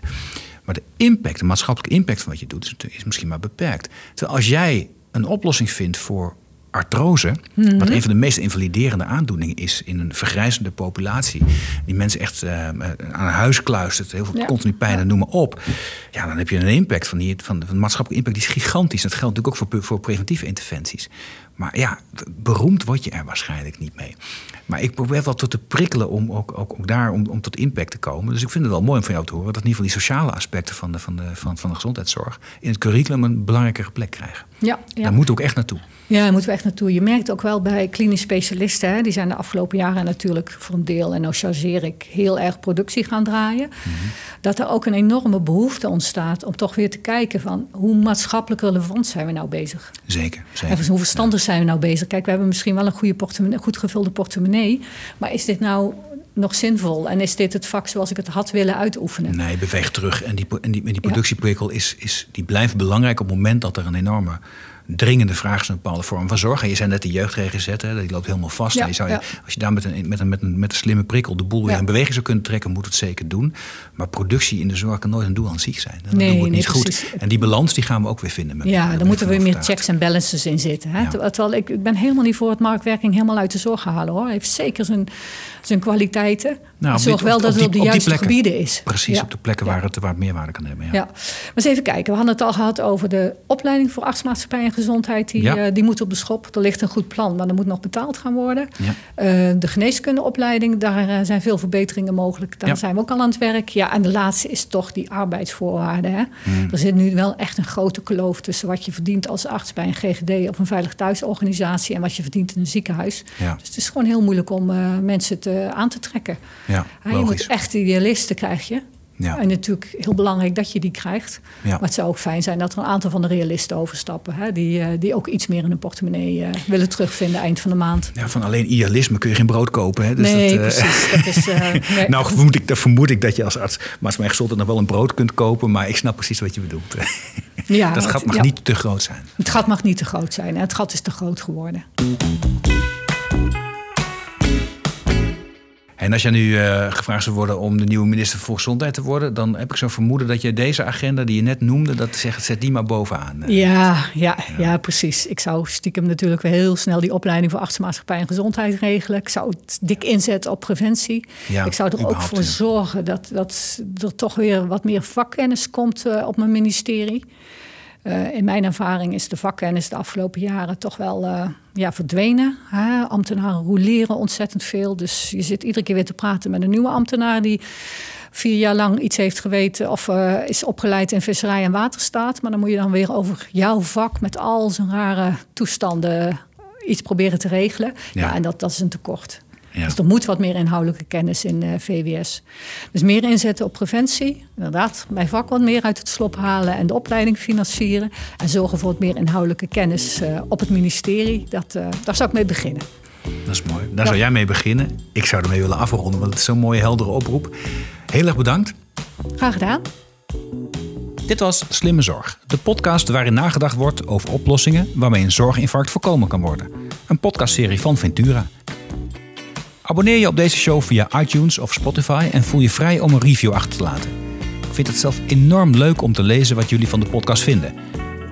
Maar de impact, de maatschappelijke impact van wat je doet, is misschien maar beperkt. Terwijl als jij een oplossing vindt voor artrose, wat een van de meest invaliderende aandoeningen is in een vergrijzende populatie, die mensen echt eh, aan huis kluistert, heel veel Ja. continu pijn en noem maar op. Ja, dan heb je een impact van, die, van, van maatschappelijke impact die is gigantisch. Dat geldt natuurlijk ook voor, voor preventieve interventies. Maar ja, beroemd word je er waarschijnlijk niet mee. Maar ik probeer wel tot te prikkelen om ook, ook, ook daar om, om tot impact te komen. Dus ik vind het wel mooi om van jou te horen dat in ieder geval die sociale aspecten van de, van de, van, van de gezondheidszorg in het curriculum een belangrijkere plek krijgen. Ja, ja. Daar moet ook echt naartoe. Ja, daar moeten we echt naartoe. Je merkt ook wel bij klinisch specialisten, hè, die zijn de afgelopen jaren natuurlijk voor een deel, en nou chargeer ik, heel erg productie gaan draaien. Mhm. Dat er ook een enorme behoefte ontstaat om toch weer te kijken van hoe maatschappelijk relevant zijn we nou bezig. Zeker. zeker. En hoe verstandig zijn we nou bezig? Kijk, we hebben misschien wel een goede portemonnee, goed gevulde portemonnee, maar is dit nou nog zinvol? En is dit het vak zoals ik het had willen uitoefenen? Nee, beweeg terug. En die, en die, die productieprikkel is, is, die blijft belangrijk op het moment dat er een enorme dringende vraag is een bepaalde vorm van zorg. En je zei net de jeugdregezet, hè, die loopt helemaal vast. Ja, je zou Als je daar met een, met, een, met, een, met een slimme prikkel de boel weer in beweging zou kunnen trekken, moet het zeker doen. Maar productie in de zorg kan nooit een doel aan zich zijn. Dan nee, doen we het niet goed. En die balans die gaan we ook weer vinden. Met ja, dan moeten we meer checks en balances in zitten. Hè? Terwijl ik, ik ben helemaal niet voor het marktwerking helemaal uit de zorg halen hoor. heeft zeker zijn, zijn kwaliteiten. Nou, zorg wel dat het op de juiste gebieden is. Precies, op de plekken waar het, waar het meerwaarde kan hebben. Ja. maar eens even kijken. We hadden het al gehad over de opleiding voor artsmaatschappij en gezondheid. Die, uh, die moet op de schop. Er ligt een goed plan, maar er moet nog betaald gaan worden. Ja. Uh, de geneeskundeopleiding, daar uh, zijn veel verbeteringen mogelijk. Daar zijn we ook al aan het werk. Ja, en de laatste is toch die arbeidsvoorwaarden. Hè? Hmm. Er zit nu wel echt een grote kloof tussen wat je verdient als arts bij een GGD of een veilig thuisorganisatie en wat je verdient in een ziekenhuis. Dus het is gewoon heel moeilijk om mensen te, aan te trekken. Ja, je moet echt idealisten krijg je. Ja. En natuurlijk heel belangrijk dat je die krijgt. Ja. Maar het zou ook fijn zijn dat er een aantal van de realisten overstappen. Hè? Die, uh, die ook iets meer in hun portemonnee uh, willen terugvinden eind van de maand. Ja, van alleen idealisme kun je geen brood kopen. Hè? Dus nee, dat, uh, precies. Dat is, <laughs> nee. nou, vermoed ik, vermoed ik dat je als arts maatschappij gezondheid nog wel een brood kunt kopen. Maar ik snap precies wat je bedoelt. <laughs> ja, dat gat mag niet te groot zijn. Het gat mag niet te groot zijn. Het gat is te groot geworden. En als jij nu uh, gevraagd zou worden om de nieuwe minister voor Gezondheid te worden, dan heb ik zo'n vermoeden dat je deze agenda die je net noemde, dat zegt, zet die maar bovenaan. Ja, ja, ja, ja, precies. Ik zou stiekem natuurlijk weer heel snel die opleiding voor artsenmaatschappij en gezondheid regelen. Ik zou het dik inzetten op preventie. Ja, ik zou er ook voor zorgen dat, dat er toch weer wat meer vakkennis komt uh, op mijn ministerie. Uh, in mijn ervaring is de vakkennis de afgelopen jaren toch wel uh, ja, verdwenen. Hè? Ambtenaren roleren ontzettend veel. Dus je zit iedere keer weer te praten met een nieuwe ambtenaar die vier jaar lang iets heeft geweten of uh, is opgeleid in visserij en waterstaat. Maar dan moet je dan weer over jouw vak met al zijn rare toestanden iets proberen te regelen. Ja, ja en dat, dat is een tekort. Dus er moet wat meer inhoudelijke kennis in uh, VWS. Dus meer inzetten op preventie. Inderdaad, mijn vak wat meer uit het slop halen en de opleiding financieren. En zorgen voor wat meer inhoudelijke kennis uh, op het ministerie. Dat, uh, daar zou ik mee beginnen. Dat is mooi. Daar zou jij mee beginnen. Ik zou ermee willen afronden, want het is zo'n mooie, heldere oproep. Heel erg bedankt. Graag gedaan. Dit was Slimme Zorg, de podcast waarin nagedacht wordt over oplossingen waarmee een zorginfarct voorkomen kan worden. Een podcastserie van Ventura. Abonneer je op deze show via iTunes of Spotify en voel je vrij om een review achter te laten. Ik vind het zelf enorm leuk om te lezen wat jullie van de podcast vinden.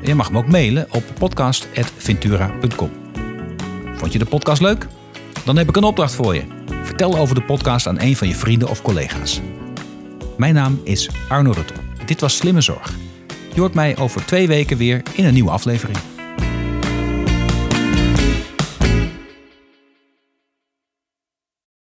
Je mag me ook mailen op podcast.ventura.com. Vond je de podcast leuk? Dan heb ik een opdracht voor je. Vertel over de podcast aan een van je vrienden of collega's. Mijn naam is Arno Rutte. Dit was Slimme Zorg. Je hoort mij over twee weken weer in een nieuwe aflevering.